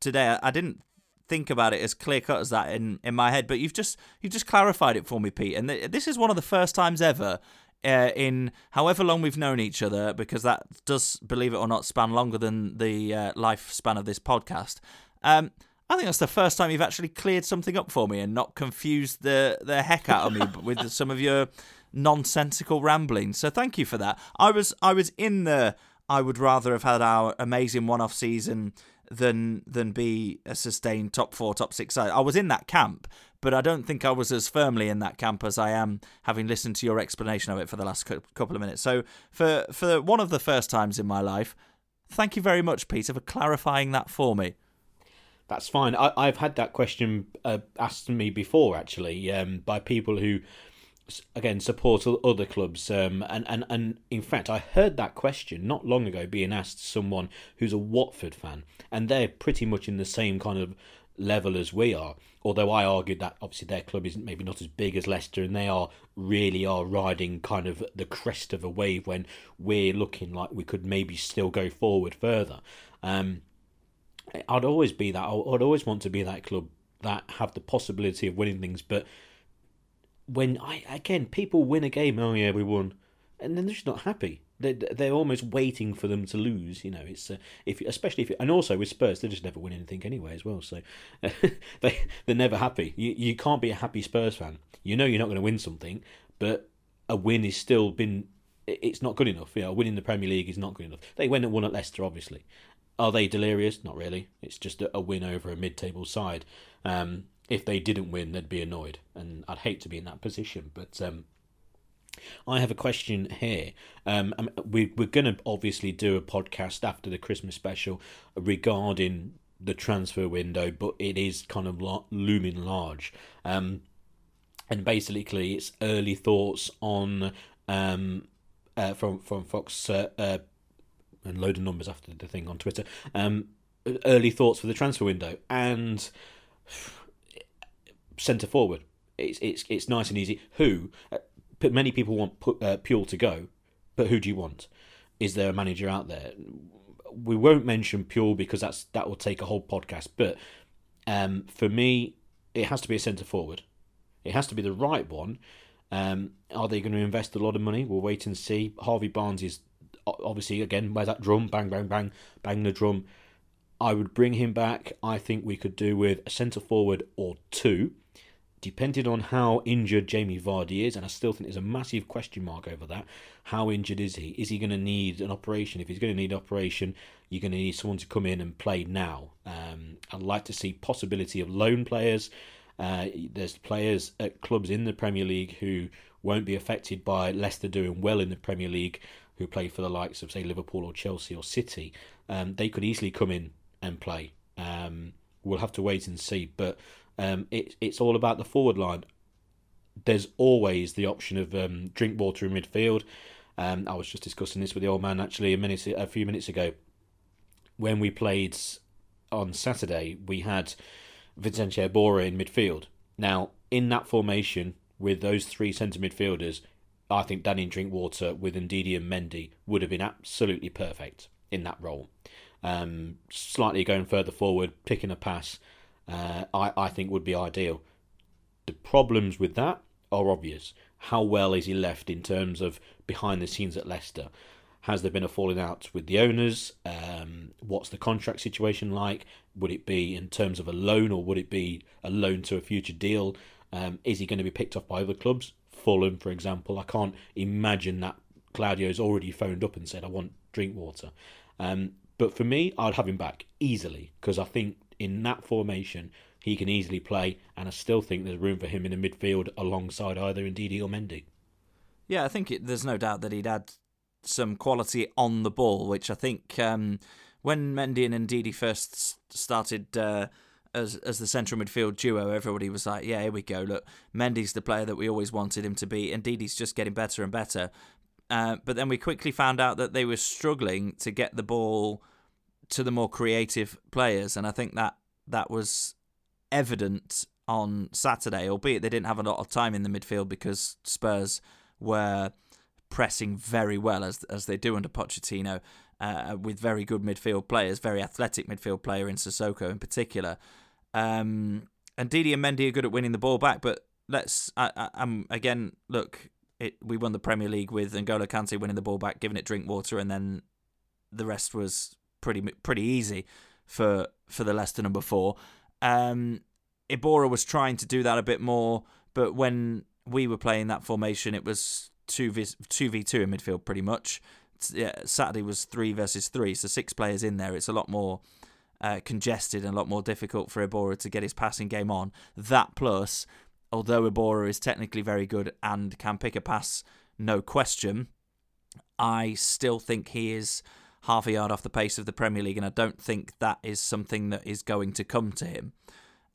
today, I, I didn't think about it as clear cut as that in, in my head. But you've just you've just clarified it for me, Pete. And th- this is one of the first times ever uh, in however long we've known each other, because that does, believe it or not, span longer than the uh, lifespan of this podcast. Um, I think that's the first time you've actually cleared something up for me and not confused the the heck out of me [laughs] with some of your nonsensical ramblings. So thank you for that. I was I was in the I would rather have had our amazing one-off season than than be a sustained top four, top six side. I was in that camp, but I don't think I was as firmly in that camp as I am having listened to your explanation of it for the last couple of minutes. So for for one of the first times in my life, thank you very much, Peter, for clarifying that for me. That's fine. I, I've had that question uh, asked to me before, actually, um, by people who, again, support other clubs. Um, and, and, and in fact, I heard that question not long ago being asked to someone who's a Watford fan, and they're pretty much in the same kind of level as we are. Although I argued that obviously their club isn't maybe not as big as Leicester, and they are really are riding kind of the crest of a wave when we're looking like we could maybe still go forward further. Um, I'd always be that. I'd always want to be that club that have the possibility of winning things. But when I again, people win a game. Oh yeah, we won, and then they're just not happy. They're, they're almost waiting for them to lose. You know, it's uh, if especially if and also with Spurs, they just never win anything anyway as well. So [laughs] they they're never happy. You you can't be a happy Spurs fan. You know you're not going to win something, but a win is still been it's not good enough. You know, winning the Premier League is not good enough. They went and won at Leicester, obviously, are they delirious? Not really. It's just a, win over a mid-table side. Um, if they didn't win, they'd be annoyed, and I'd hate to be in that position. But um, I have a question here. Um, um we, we're going to obviously do a podcast after the Christmas special regarding the transfer window, but it is kind of looming large. Um, and basically, it's early thoughts on um, uh, from from Fox uh, uh, and load of numbers after the thing on Twitter. Um, early thoughts for the transfer window and [sighs] centre forward. It's it's it's nice and easy. Who? Uh, many people want uh, Puel to go, but who do you want? Is there a manager out there? We won't mention Puel because that's that will take a whole podcast. But um, for me, it has to be a centre forward. It has to be the right one. Um, are they going to invest a lot of money? We'll wait and see. Harvey Barnes is obviously again where's that drum? Bang bang bang bang the drum. I would bring him back i think we could do with a centre forward or two depending on how injured jamie vardy is and i still think there's a massive question mark over that. How injured is he? Is he going to need an operation? If he's going to need operation you're going to need someone to come in and play now. Um, i'd like to see possibility of loan players. Uh, there's players at clubs in the Premier League who won't be affected by Leicester doing well in the Premier League who play for the likes of, say, Liverpool or Chelsea or City, um, they could easily come in and play. Um, we'll have to wait and see. But um, it, it's all about the forward line. There's always the option of um, Drinkwater in midfield. Um, I was just discussing this with the old man actually a minute, a few minutes ago. When we played on Saturday, we had Vicente Iborra in midfield. Now, in that formation, with those three centre midfielders, I think Danny Drinkwater with Ndidi and Mendy would have been absolutely perfect in that role. Um, slightly going further forward, picking a pass, uh, I, I think would be ideal. The problems with that are obvious. How well is he left in terms of behind the scenes at Leicester? Has there been a falling out with the owners? Um, what's the contract situation like? Would it be in terms of a loan or would it be a loan to a future deal? Um, is he going to be picked off by other clubs? Fulham, for example. I can't imagine that Claudio's already phoned up and said, I want Drinkwater. Um, but for me, I'd have him back easily because I think in that formation, he can easily play, and I still think there's room for him in the midfield alongside either Ndidi or Mendy. Yeah, I think it, there's no doubt that he'd add some quality on the ball, which I think um, when Mendy and Ndidi first started uh, as as the central midfield duo, everybody was like, "Yeah, here we go. Look, Mendy's the player that we always wanted him to be, Indeed, he's just getting better and better." Uh, but then we quickly found out that they were struggling to get the ball to the more creative players, and I think that that was evident on Saturday, albeit they didn't have a lot of time in the midfield because Spurs were pressing very well as as they do under Pochettino, uh, with very good midfield players, very athletic midfield player in Sissoko in particular. Um, Ndidi and Mendy are good at winning the ball back, but let's I, I, um, again look. It, we won the Premier League with N'Golo Kante winning the ball back, giving it Drinkwater, and then the rest was pretty pretty easy for for the Leicester number four. Um, Iborra was trying to do that a bit more, but when we were playing that formation, it was two v two v two in midfield pretty much. Yeah, Saturday was three versus three, so six players in there. It's a lot more uh, congested and a lot more difficult for Iborra to get his passing game on. That plus, although Iborra is technically very good and can pick a pass, no question, I still think he is half a yard off the pace of the Premier League, and I don't think that is something that is going to come to him.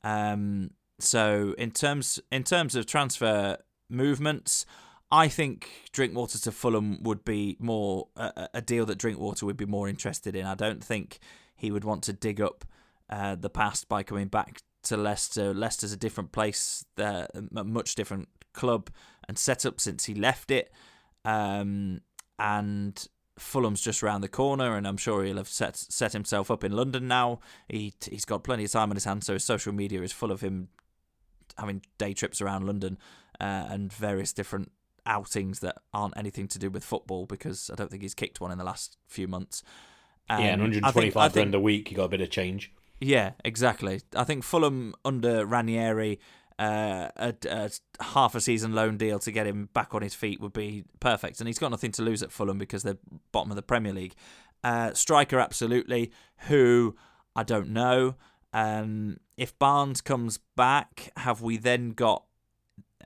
Um, so in terms in terms of transfer movements, I think Drinkwater to Fulham would be more a, a, deal that Drinkwater would be more interested in. I don't think he would want to dig up uh, the past by coming back to Leicester. Leicester's a different place, a much different club and setup since he left it. Um, and Fulham's just around the corner, and I'm sure he'll have set set himself up in London now. He he's got plenty of time on his hands, so his social media is full of him having day trips around London uh, and various different outings that aren't anything to do with football because I don't think he's kicked one in the last few months. Um, yeah, and 125 grand a week, you got a bit of change. Yeah, exactly. I think Fulham under Ranieri uh, a, a, half a season loan deal to get him back on his feet would be perfect. And he's got nothing to lose at Fulham because they're bottom of the Premier League. Uh, striker, absolutely. Who I don't know. Um, if Barnes comes back, have we then got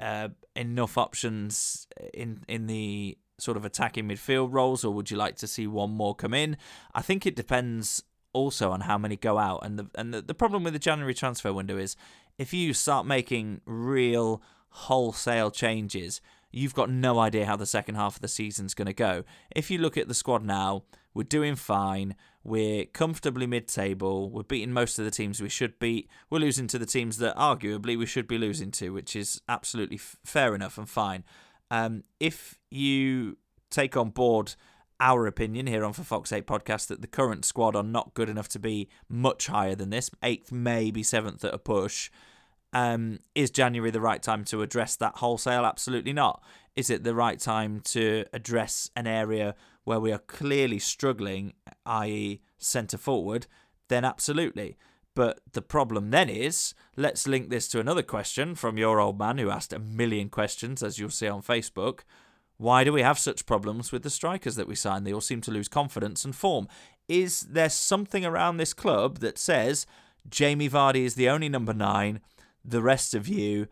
uh, enough options in in the sort of attacking midfield roles, or would you like to see one more come in? I think it depends also on how many go out. And the and the, the problem with the January transfer window is if you start making real wholesale changes, you've got no idea how the second half of the season's going to go. If you look at the squad now, we're doing fine. We're comfortably mid table. We're beating most of the teams we should beat. We're losing to the teams that arguably we should be losing to, which is absolutely f- fair enough and fine. Um, if you take on board our opinion here on For Fox's Sake podcast that the current squad are not good enough to be much higher than this, eighth, maybe seventh at a push. Um, is January the right time to address that wholesale? Absolutely not. Is it the right time to address an area where we are clearly struggling, i.e., centre forward? Then absolutely. But the problem then is, let's link this to another question from your old man who asked a million questions, as you'll see on Facebook. Why do we have such problems with the strikers that we sign? They all seem to lose confidence and form. Is there something around this club that says Jamie Vardy is the only number nine, the rest of you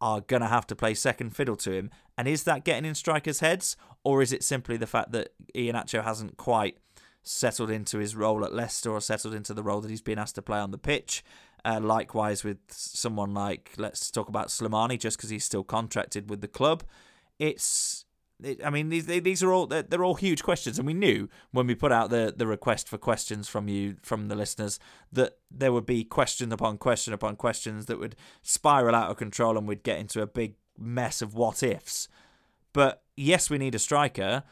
are going to have to play second fiddle to him? And is that getting in strikers' heads? Or is it simply the fact that Iheanacho hasn't quite settled into his role at Leicester or settled into the role that he's been asked to play on the pitch? Uh, likewise, with someone like, let's talk about Slimani, just because he's still contracted with the club. It's I mean, these these are all they're, they're, all huge questions, and we knew when we put out the the request for questions from you from the listeners that there would be question upon question upon questions that would spiral out of control, and we'd get into a big mess of what ifs. But yes, we need a striker.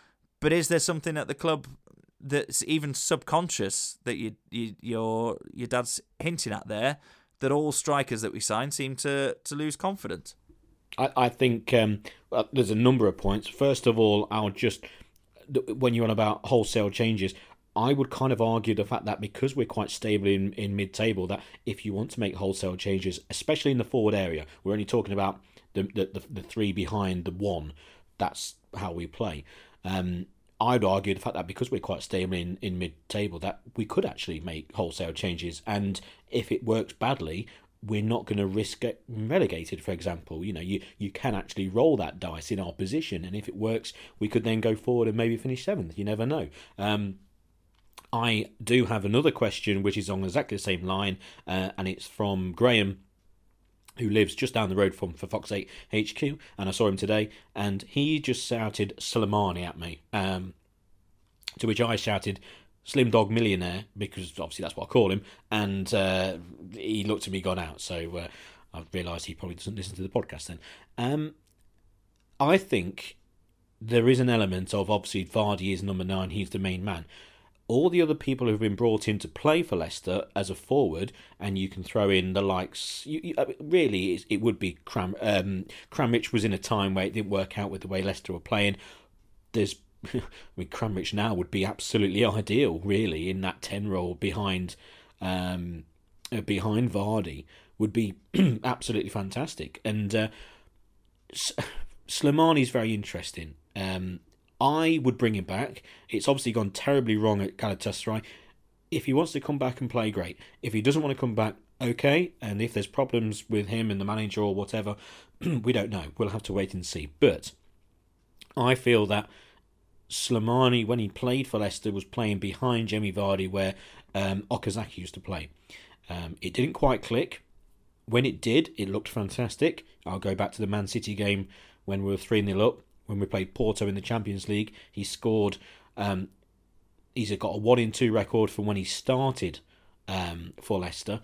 But is there something at the club that's even subconscious that you, you your your dad's hinting at there that all strikers that we sign seem to to lose confidence? I, I think um, there's a number of points. First of all, I'll just when you're on about wholesale changes, I would kind of argue the fact that because we're quite stable in, in mid table, that if you want to make wholesale changes, especially in the forward area, we're only talking about the the, the, the three behind the one. That's how we play. Um, I'd argue the fact that because we're quite stable in, in mid table, that we could actually make wholesale changes, and if it works badly, we're not going to risk getting relegated. For example, you know, you you can actually roll that dice in our position, and if it works, we could then go forward and maybe finish seventh. You never know. Um, I do have another question which is on exactly the same line, uh, and it's from Graham, who lives just down the road from for Fox's Sake HQ, and I saw him today, and he just shouted Slimani at me. Um, to which I shouted, Slim Dog Millionaire, because obviously that's what I call him, and uh, he looked at me, gone out. So uh, I realised he probably doesn't listen to the podcast then. Um, I think there is an element of obviously Vardy is number nine, he's the main man all the other people who've been brought in to play for Leicester as a forward, and you can throw in the likes. You, you, really, it, it, would be Cram. Um, Kramaric was in a time where it didn't work out with the way Leicester were playing. There's, [laughs] I mean, Kramaric now would be absolutely [laughs] ideal, really, in that ten role behind, um, uh, behind Vardy would be [clears throat] absolutely fantastic. And uh, [laughs] Slimani's very interesting. Um, I would bring him back. It's obviously gone terribly wrong at Galatasaray. If he wants to come back and play, great. If he doesn't want to come back, okay. And if there's problems with him and the manager or whatever, [clears throat] we don't know. We'll have to wait and see. But I feel that Slimani, when he played for Leicester, was playing behind Jamie Vardy where um, Okazaki used to play. Um, it didn't quite click. When it did, it looked fantastic. I'll go back to the Man City game when we were 3 0 up when we played Porto in the Champions League. He scored. Um, he's got a one in two record from when he started um, for Leicester.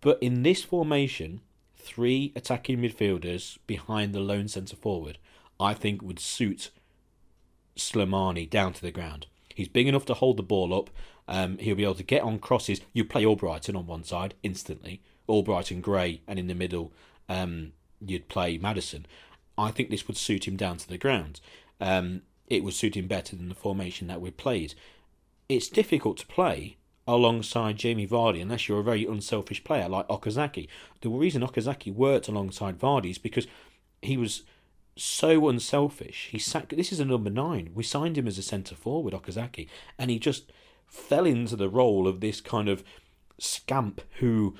But in this formation, three attacking midfielders behind the lone centre forward, I think would suit Slimani down to the ground. He's big enough to hold the ball up. Um, he'll be able to get on crosses. You play Albrighton on one side instantly, Albrighton Gray, and in the middle, um, you'd play Maddison. I think this would suit him down to the ground. Um, it would suit him better than the formation that we played. It's difficult to play alongside Jamie Vardy unless you're a very unselfish player like Okazaki. The reason Okazaki worked alongside Vardy is because he was so unselfish. He sat, this is a number nine. We signed him as a centre forward, Okazaki, and he just fell into the role of this kind of scamp who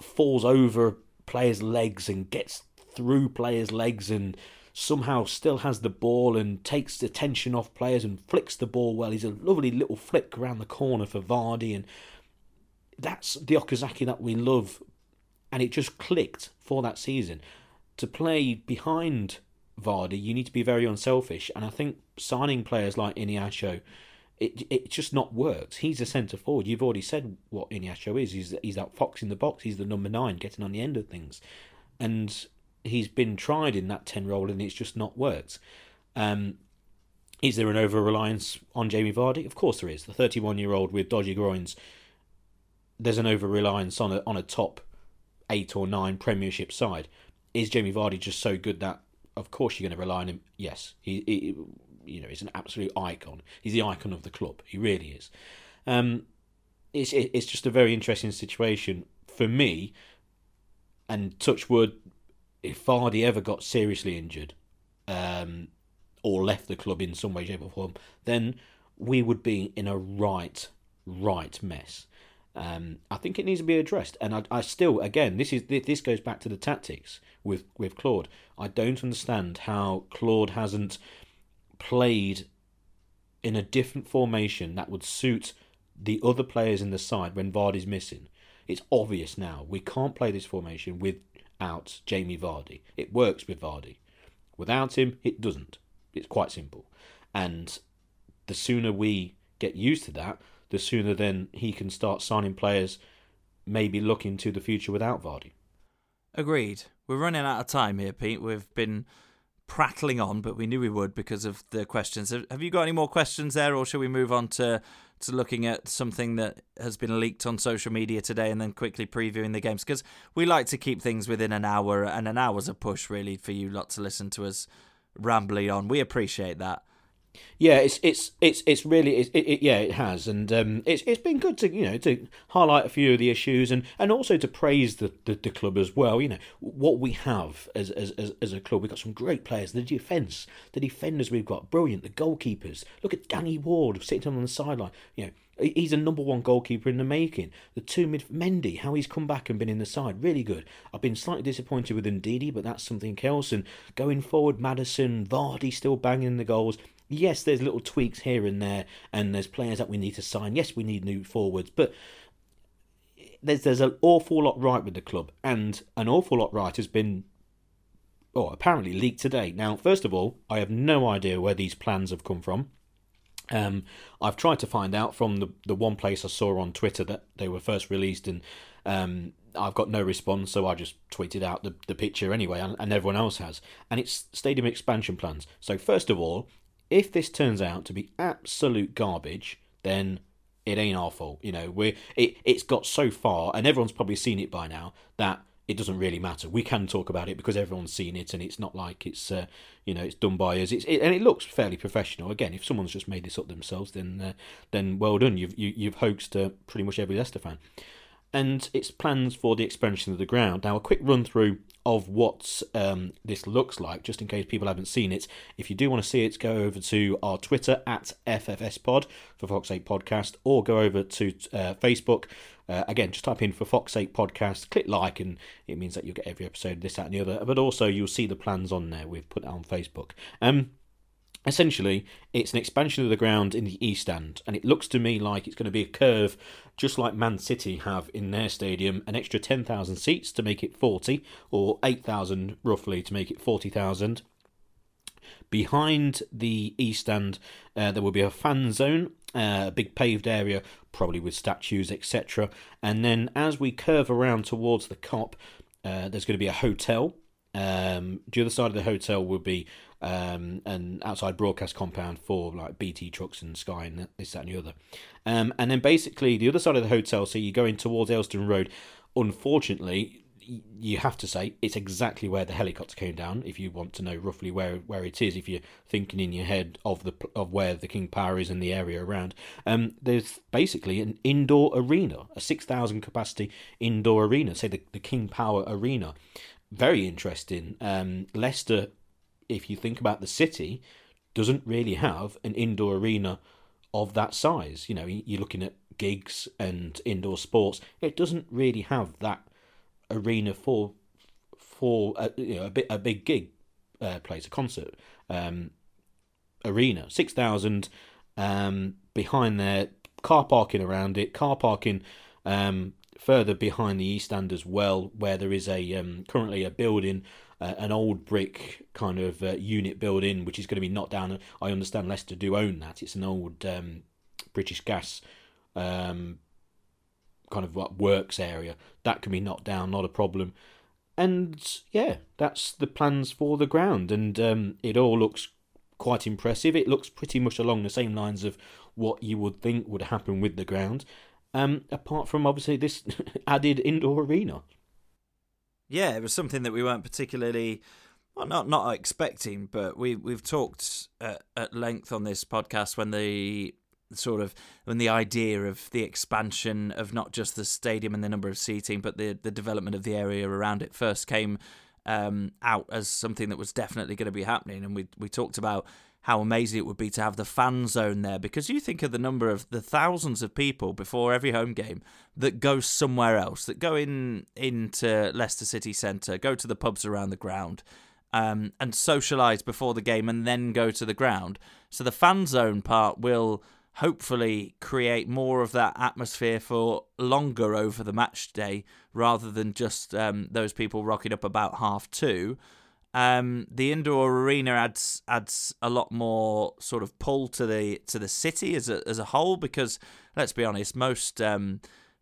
falls over players' legs and gets through players' legs and somehow still has the ball and takes the tension off players and flicks the ball well. He's a lovely little flick around the corner for Vardy, and that's the Okazaki that we love. And it just clicked for that season. To play behind Vardy, you need to be very unselfish, and I think signing players like Iheanacho, it it just not worked. He's a centre forward. You've already said what Iheanacho is. He's he's that fox in the box. He's the number nine, getting on the end of things, and he's been tried in that 10 role and it's just not worked. Um, is there an over reliance on Jamie Vardy? Of course there is. The 31 year old with dodgy groins, there's an over reliance on a, on a top eight or nine Premiership side. Is Jamie Vardy just so good that, of course, you're going to rely on him? Yes. He, he you know, he's an absolute icon. He's the icon of the club. He really is. Um, it's it's just a very interesting situation for me. And touch wood, if Vardy ever got seriously injured um, or left the club in some way, shape, or form, then we would be in a right, right mess. Um, I think it needs to be addressed, and I, I still, again, this is this goes back to the tactics with with Claude. I don't understand how Claude hasn't played in a different formation that would suit the other players in the side when Vardy's missing. It's obvious now we can't play this formation with out Jamie Vardy. It works with Vardy. Without him, it doesn't. It's quite simple. And the sooner we get used to that, the sooner then he can start signing players, maybe looking to the future without Vardy. Agreed. We're running out of time here, Pete. We've been prattling on, but we knew we would because of the questions. Have you got any more questions there, or shall we move on to to looking at something that has been leaked on social media today and then quickly previewing the games because we like to keep things within an hour and an hour's a push really for you lot to listen to us rambling on. We appreciate that. Yeah, it's it's it's it's really it, it, yeah it has, and um, it's it's been good to you know to highlight a few of the issues and, and also to praise the, the, the club as well. You know what we have as, as as as a club, we've got some great players. The defence, the defenders we've got brilliant. The goalkeepers, look at Danny Ward sitting on the sideline. You know He's a number one goalkeeper in the making. The two mid Mendy, how he's come back and been in the side, really good. I've been slightly disappointed with Ndidi, but that's something else. And going forward, Maddison, Vardy still banging the goals. Yes, there's little tweaks here and there, and there's players that we need to sign. Yes, we need new forwards, but there's there's an awful lot right with the club, and an awful lot right has been, oh, apparently leaked today. Now, first of all, I have no idea where these plans have come from. Um, I've tried to find out from the the one place I saw on Twitter that they were first released, and um, I've got no response, so I just tweeted out the, the picture anyway, and, and everyone else has. And it's stadium expansion plans. So first of all, if this turns out to be absolute garbage, then it ain't our fault. You know, we it it's got so far, and everyone's probably seen it by now that it doesn't really matter. We can talk about it because everyone's seen it, and it's not like it's uh, you know it's done by us. It's it, and it looks fairly professional. Again, if someone's just made this up themselves, then uh, then well done. You've you, you've hoaxed uh, pretty much every Leicester fan and its plans for the expansion of the ground. Now, a quick run through of what um, this looks like, just in case people haven't seen it. If you do want to see it, go over to our Twitter at FFSPod for Fox's Sake Podcast, or go over to uh, Facebook. Uh, again, just type in for Fox's Sake Podcast, click like, and it means that you'll get every episode, this, that, and the other. But also, you'll see the plans on there. We've put on Facebook. Um, essentially it's an expansion of the ground in the east end and it looks to me like it's going to be a curve just like man city have in their stadium an extra 10,000 seats to make it 40 or 8,000 roughly to make it 40,000 behind the east end uh, there will be a fan zone uh, a big paved area probably with statues etc and then as we curve around towards the cop, uh, there's going to be a hotel. Um, the other side of the hotel will be um, an outside broadcast compound for like BT trucks and Sky and this, that, and the other. Um, and then basically the other side of the hotel, so you're going towards Aylestone Road. Unfortunately, you have to say it's exactly where the helicopter came down. If you want to know roughly where where it is, if you're thinking in your head of the of where the King Power is and the area around, um, there's basically an indoor arena, a six thousand capacity indoor arena. Say the the King Power Arena. Very interesting. Um, Leicester if you think about the city, doesn't really have an indoor arena of that size. You know, you're looking at gigs and indoor sports. It doesn't really have that arena for for a, you know a bit a big gig uh, place, a concert um, arena. Six thousand um, behind there, car parking around it, car parking um, further behind the east end as well, where there is a um, currently a building uh, an old brick kind of uh, unit building, which is going to be knocked down. I understand Leicester do own that. It's an old um, British Gas um, kind of what works area that can be knocked down, not a problem. And yeah, that's the plans for the ground, and um, it all looks quite impressive. It looks pretty much along the same lines of what you would think would happen with the ground. Um, apart from obviously this [laughs] added indoor arena yeah, it was something that we weren't particularly well, not not expecting, but we we've talked at, at length on this podcast when the sort of when the idea of the expansion of not just the stadium and the number of seating, but the the development of the area around it first came um, out as something that was definitely going to be happening, and we we talked about how amazing it would be to have the fan zone there because you think of the number of the thousands of people before every home game that go somewhere else that go in into Leicester City Centre go to the pubs around the ground um, and socialise before the game and then go to the ground. So the fan zone part will hopefully create more of that atmosphere for longer over the match day rather than just um, those people rocking up about half two um, the indoor arena adds adds a lot more sort of pull to the to the city as a as a whole because let's be honest, most um,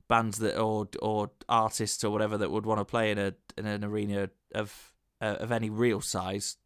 bands that or or artists or whatever that would want to play in a in an arena of uh, of any real size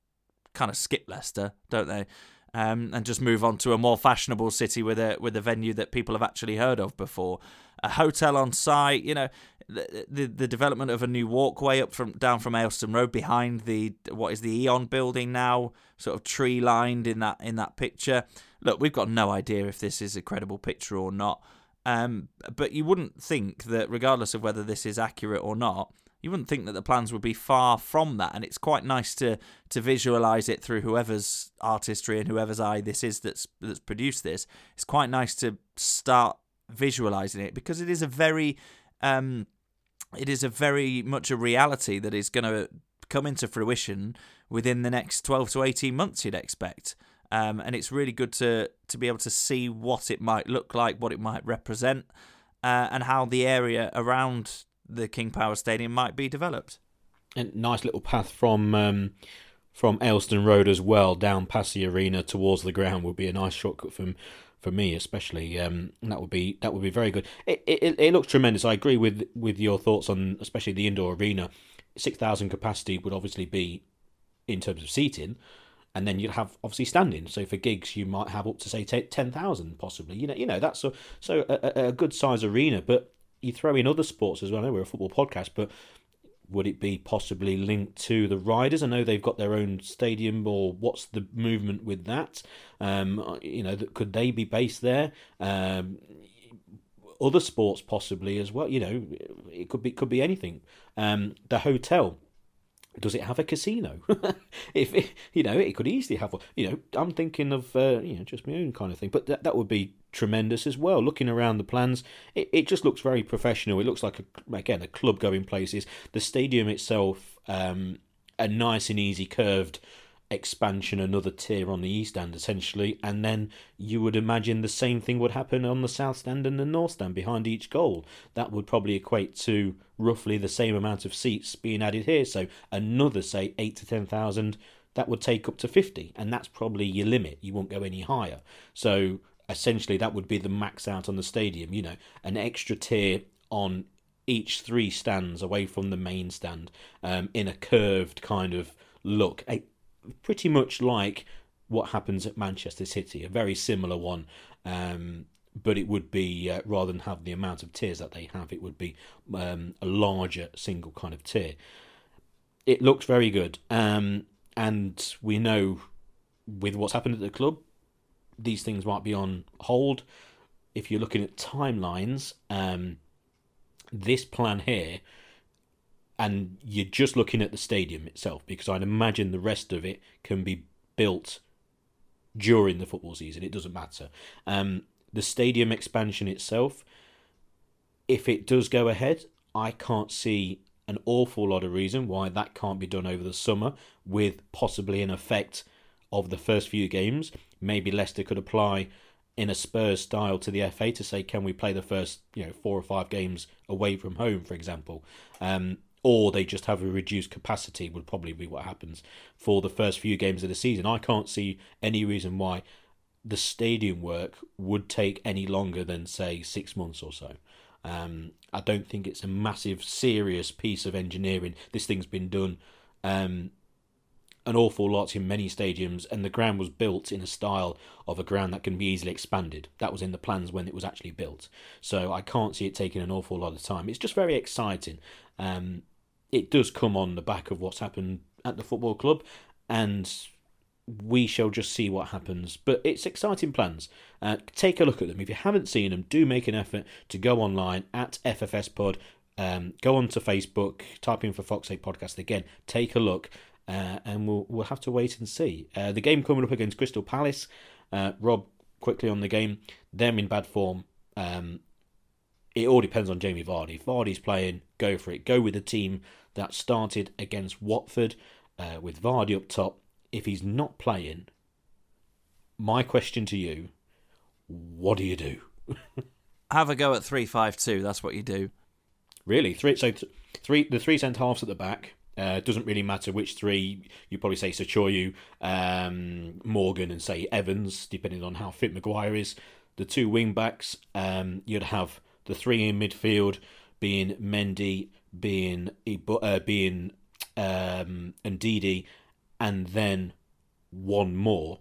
kind of skip Leicester, don't they? Um, and just move on to a more fashionable city with a with a venue that people have actually heard of before. A hotel on site, you know, the, the, the development of a new walkway up from down from Aylestone Road behind the what is the Eon building now, sort of tree lined in that in that picture. Look, we've got no idea if this is a credible picture or not. Um, but you wouldn't think that, regardless of whether this is accurate or not, you wouldn't think that the plans would be far from that. And it's quite nice to to visualize it through whoever's artistry and whoever's eye this is that's that's produced this. It's quite nice to start visualizing it because it is a very um, it is a very much a reality that is going to come into fruition within the next 12 to 18 months you'd expect um, and it's really good to to be able to see what it might look like what it might represent uh, and how the area around the King Power Stadium might be developed and nice little path from um, from Aylestone Road as well down past the arena towards the ground would be a nice shortcut from for me especially. Um, that would be that would be very good. It, it it looks tremendous. I agree with with your thoughts on especially the indoor arena. Six thousand capacity would obviously be in terms of seating, and then you'd have obviously standing. So for gigs, you might have up to say ten thousand possibly. You know, you know that's a, so a, a good size arena. But you throw in other sports as well. I know we're a football podcast, but would it be possibly linked to the riders? I know they've got their own stadium, or what's the movement with that? Um, you know, could they be based there? Um, other sports possibly as well. You know, it could be could be anything. Um, the hotel does it have a casino? [laughs] if it, you know, it could easily have. You know, I'm thinking of uh, you know just my own kind of thing, but that that would be tremendous as well. Looking around the plans, it, it just looks very professional. It looks like a, again a club going places. The stadium itself, um, a nice and easy curved expansion, another tier on the east end essentially, and then you would imagine the same thing would happen on the south stand and the north stand behind each goal. That would probably equate to roughly the same amount of seats being added here. So another say eight to ten thousand. That would take up to 50, and that's probably your limit. You won't go any higher. So essentially that would be the max out on the stadium. You know, an extra tier on each three stands away from the main stand um, in a curved kind of look a, pretty much like what happens at Manchester City, a very similar one. Um, but it would be uh, rather than have the amount of tiers that they have, it would be um, a larger single kind of tier. It looks very good, um, and we know with what's happened at the club, these things might be on hold. If you're looking at timelines, um, this plan here and you're just looking at the stadium itself because I'd imagine the rest of it can be built during the football season. It doesn't matter. Um, the stadium expansion itself, if it does go ahead, I can't see an awful lot of reason why that can't be done over the summer with possibly an effect of the first few games. Maybe Leicester could apply in a Spurs style to the FA to say, can we play the first, you know, four or five games away from home, for example? Um, or they just have a reduced capacity would probably be what happens for the first few games of the season. I can't see any reason why the stadium work would take any longer than say six months or so. Um, I don't think it's a massive, serious piece of engineering. This thing's been done um, an awful lot in many stadiums, and the ground was built in a style of a ground that can be easily expanded. That was in the plans when it was actually built. So I can't see it taking an awful lot of time. It's just very exciting. Um, it does come on the back of what's happened at the football club, and we shall just see what happens. But it's exciting plans. Uh, take a look at them. If you haven't seen them, do make an effort to go online at FFS Pod. Um, go on to Facebook, type in for Fox's Sake Podcast again. Take a look, uh, and we'll we'll have to wait and see. Uh, the game coming up against Crystal Palace. Uh, Rob, quickly on the game. Them in bad form. Um, it all depends on Jamie Vardy. If Vardy's playing, go for it. Go with the team that started against Watford uh, with Vardy up top. If he's not playing, my question to you: What do you do? [laughs] Have a go at three five two. That's what you do. Really, three. So th- three. The three cent halves at the back. Uh, doesn't really matter which three. You probably say Söyüncü, um, Morgan, and say Evans, depending on how fit Maguire is. The two wing backs. Um, you'd have the three in midfield being Mendy, being uh, being um, Ndidi, and then one more.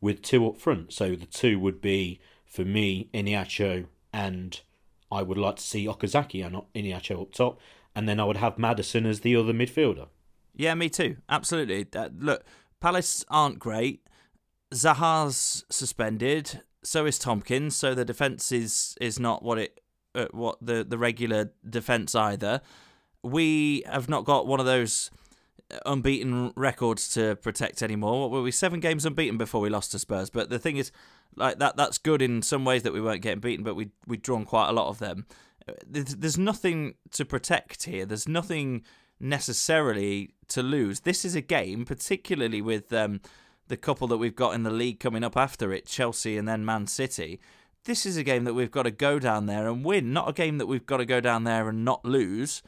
with two up front. So the two would be for me Iheanacho and I would like to see Okazaki and Iheanacho up top, and then I would have Maddison as the other midfielder. Yeah, me too. Absolutely. Uh, look, Palace aren't great. Zaha's suspended. So is Tomkins. So the defense is is not what it uh, what the the regular defense either. We have not got one of those unbeaten records to protect anymore. What were we? Seven games unbeaten before we lost to Spurs. But the thing is, like that that's good in some ways that we weren't getting beaten, but we we drawn quite a lot of them. There's, nothing to protect here. There's nothing necessarily to lose. This is a game, particularly with um, the couple that we've got in the league coming up after it, Chelsea and then Man City. This is a game that we've got to go down there and win, not a game that we've got to go down there and not lose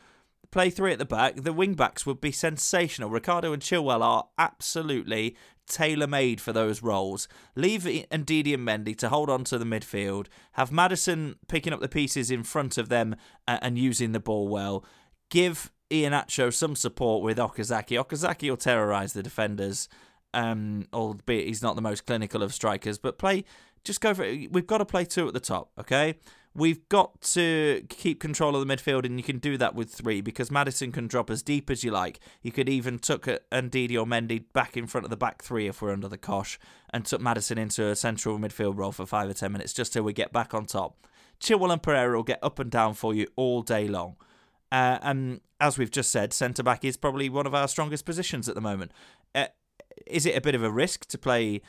play three at the back, the wing backs would be sensational. Ricardo and Chilwell are absolutely tailor made for those roles. Leave Ndidi and Mendy to hold on to the midfield. Have Maddison picking up the pieces in front of them and using the ball well. Give Iheanacho some support with Okazaki. Okazaki will terrorise the defenders, um, albeit he's not the most clinical of strikers. But play, just go for it. We've got to play two at the top, okay? We've got to keep control of the midfield, and you can do that with three because Maddison can drop as deep as you like. You could even tuck Ndidi or Mendy back in front of the back three if we're under the cosh, and tuck Maddison into a central midfield role for five or ten minutes just till we get back on top. Chilwell and Pereira will get up and down for you all day long. Uh, and as we've just said, centre back is probably one of our strongest positions at the moment. Uh, is it a bit of a risk to play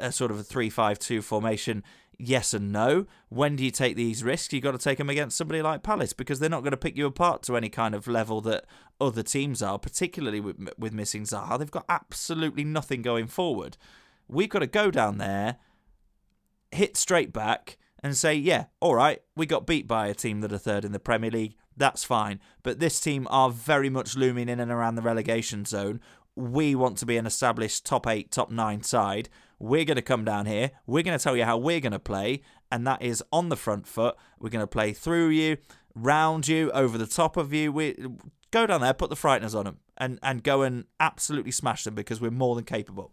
a sort of a 3 5 2 formation? Yes and no. When do you take these risks? You've got to take them against somebody like Palace because they're not going to pick you apart to any kind of level that other teams are, particularly with, with missing Zaha. They've got absolutely nothing going forward. We've got to go down there, hit straight back, and say, yeah, all right, we got beat by a team that are third in the Premier League. That's fine. But this team are very much looming in and around the relegation zone. We want to be an established top eight, top nine side. We're going to come down here. We're going to tell you how we're going to play, and that is on the front foot. We're going to play through you, round you, over the top of you. We go down there, put the frighteners on them, and and go and absolutely smash them because we're more than capable.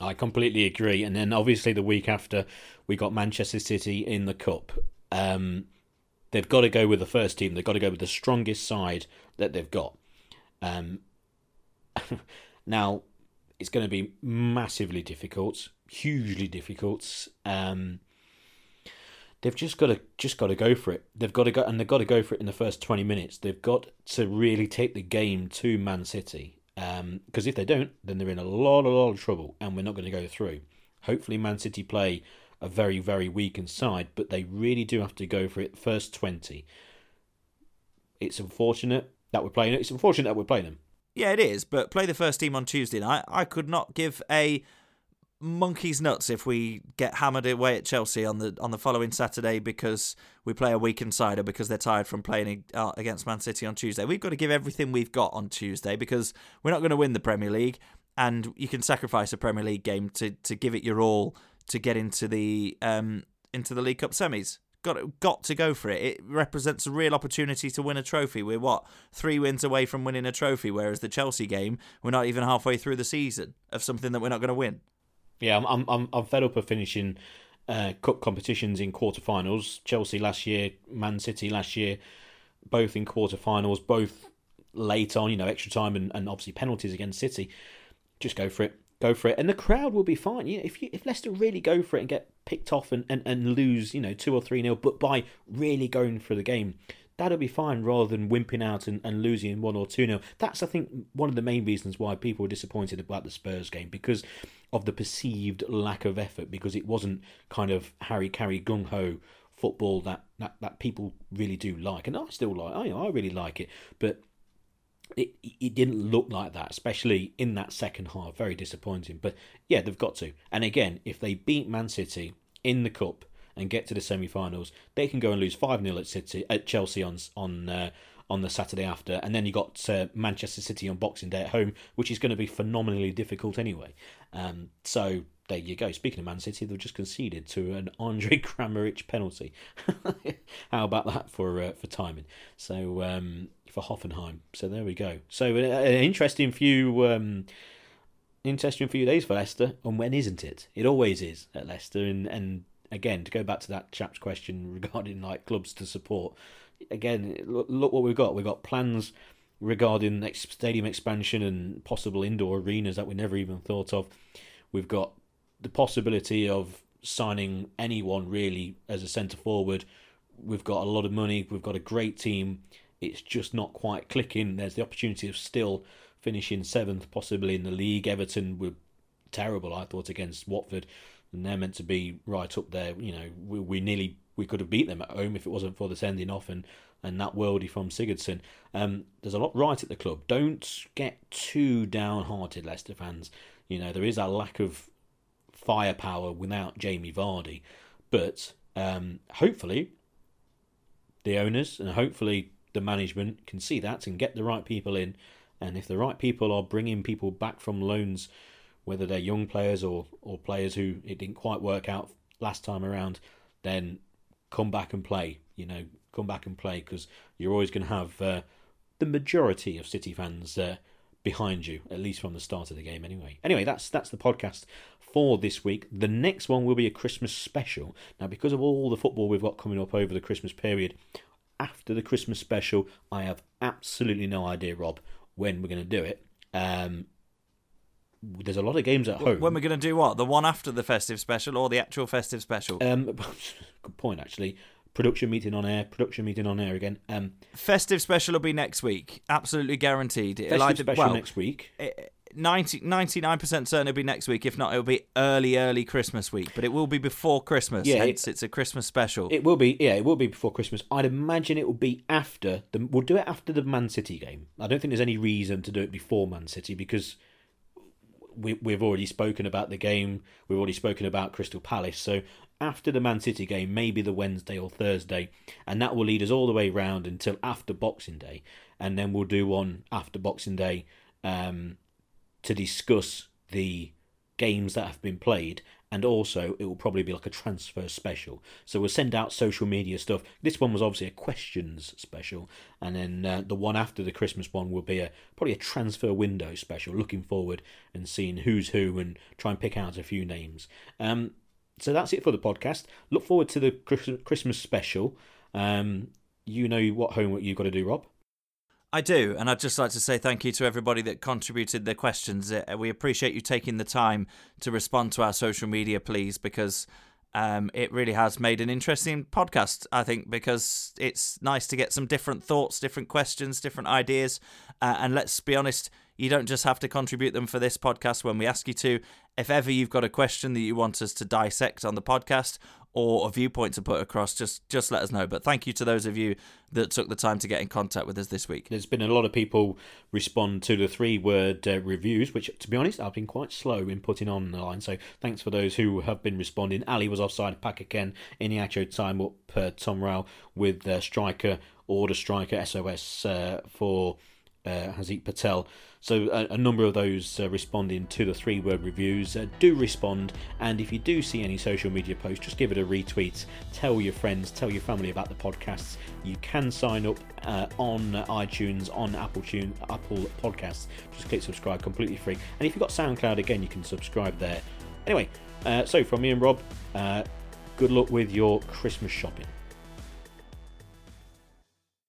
I completely agree. And then obviously the week after, we got Manchester City in the cup. Um, they've got to go with the first team. They've got to go with the strongest side that they've got. Um, [laughs] now, it's going to be massively difficult, hugely difficult. Um, they've just got to just got to go for it. They've got to go and they've got to go for it in the first twenty minutes. They've got to really take the game to Man City. Because um, if they don't, then they're in a lot, a lot of trouble, and we're not going to go through. Hopefully, Man City play a very, very weakened side, but they really do have to go for it first twenty. It's unfortunate that we're playing. it. It's unfortunate that we're playing them. Yeah, it is. But play the first team on Tuesday night. I could not give a monkey's nuts if we get hammered away at Chelsea on the on the following Saturday because we play a weak insider because they're tired from playing uh, against Man City on Tuesday. We've got to give everything we've got on Tuesday because we're not going to win the Premier League, and you can sacrifice a Premier League game to to give it your all to get into the um into the League Cup semis got got to go for it. It represents a real opportunity to win a trophy. We're what three wins away from winning a trophy, whereas the Chelsea game we're not even halfway through the season of something that we're not going to win. Yeah, I'm I'm I'm fed up of finishing uh, cup competitions in quarterfinals. Chelsea last year, Man City last year, both in quarterfinals, both late on, you know, extra time and, and obviously penalties against City. Just go for it go for it, and the crowd will be fine. You know, if you, if Leicester really go for it and get picked off and, and, and lose, you know, two or three nil, but by really going for the game, that'll be fine rather than wimping out and, and losing one or two nil. That's I think one of the main reasons why people were disappointed about the Spurs game because of the perceived lack of effort because it wasn't kind of Harry Carey gung ho football that, that that people really do like, and I still like. I I really like it, but it, it didn't look like that, especially in that second half. Very disappointing. But yeah, they've got to. And again, if they beat Man City in the cup and get to the semi-finals, they can go and lose five 0 at City at Chelsea on on uh, on the Saturday after, and then you got uh, Manchester City on Boxing Day at home, which is going to be phenomenally difficult anyway. Um, so there you go. Speaking of Man City, they've just conceded to an [laughs] Andrej Kramaric penalty. [laughs] How about that for uh, for timing? So um, for Hoffenheim. So there we go. So uh, an interesting few um, interesting few days for Leicester, and when isn't it? It always is at Leicester, and and again to go back to that chap's question [laughs] regarding like clubs to support. Again, look, look what we've got. We've got plans regarding stadium expansion and possible indoor arenas that we never even thought of. We've got the possibility of signing anyone really as a centre forward. We've got a lot of money. We've got a great team. It's just not quite clicking. There's the opportunity of still finishing seventh, possibly in the league. Everton were terrible, I thought, against Watford, and they're meant to be right up there. You know, we, we nearly we could have beat them at home if it wasn't for the sending off and and that worldie from Sigurdsson. Um, there's a lot right at the club. Don't get too downhearted, Leicester fans. You know there is a lack of firepower without Jamie Vardy, but um, hopefully the owners and hopefully the management can see that and get the right people in and if the right people are bringing people back from loans, whether they're young players or, or players who it didn't quite work out last time around, then come back and play. You know, come back and play because you're always going to have uh, the majority of City fans uh, behind you, at least from the start of the game. Anyway, anyway, that's that's the podcast for this week. The next one will be a Christmas special. Now, because of all the football we've got coming up over the Christmas period, after the Christmas special, I have absolutely no idea, Rob, when we're going to do it. Um, there's a lot of games at home. When we're going to do what? The one after the festive special or the actual festive special? Um, [laughs] good point, actually. Production meeting on air. Production meeting on air again. Um, festive special will be next week. Absolutely guaranteed. Festive either, special well, next week. It, 90, 99% certain it'll be next week. If not, it'll be early, early Christmas week. But it will be before Christmas. Yeah, hence, it, it's a Christmas special. It will be. Yeah, it will be before Christmas. I'd imagine it will be after the. We'll do it after the Man City game. I don't think there's any reason to do it before Man City because we, we've already spoken about the game. We've already spoken about Crystal Palace. So after the Man City game, maybe the Wednesday or Thursday, and that will lead us all the way round until after Boxing Day, and then we'll do one after Boxing Day. Um, to discuss the games that have been played and also it will probably be like a transfer special. So we'll send out social media stuff. This one was obviously a questions special and then uh, the one after the christmas one will be a probably a transfer window special looking forward and seeing who's who and try and pick out a few names. Um, so that's it for the podcast. Look forward to the christmas special. Um, you know what homework you've got to do rob I do, and I'd just like to say thank you to everybody that contributed their questions. Uh, we appreciate you taking the time to respond to our social media, please, because um, it really has made an interesting podcast, I think, because it's nice to get some different thoughts, different questions, different ideas. Uh, and let's be honest, you don't just have to contribute them for this podcast when we ask you to. If ever you've got a question that you want us to dissect on the podcast or a viewpoint to put across, just just let us know. But thank you to those of you that took the time to get in contact with us this week. There's been a lot of people respond to the three word uh, reviews, which, to be honest, I've been quite slow in putting on the line. So thanks for those who have been responding. Alli was offside, Pakaken, Iheanacho time up, uh, Tom Rao with uh, striker, order striker, SOS uh, for uh, Hazik Patel. So a, a, number of those uh, responding to the three word reviews uh, do respond, and if you do see any social media posts, just give it a retweet. Tell your friends, tell your family about the podcasts. You can sign up uh, on iTunes, on Apple Tune, Apple Podcasts. Just click subscribe, completely free. And if you've got SoundCloud, again, you can subscribe there. Anyway, uh, so from me and Rob, uh, good luck with your Christmas shopping.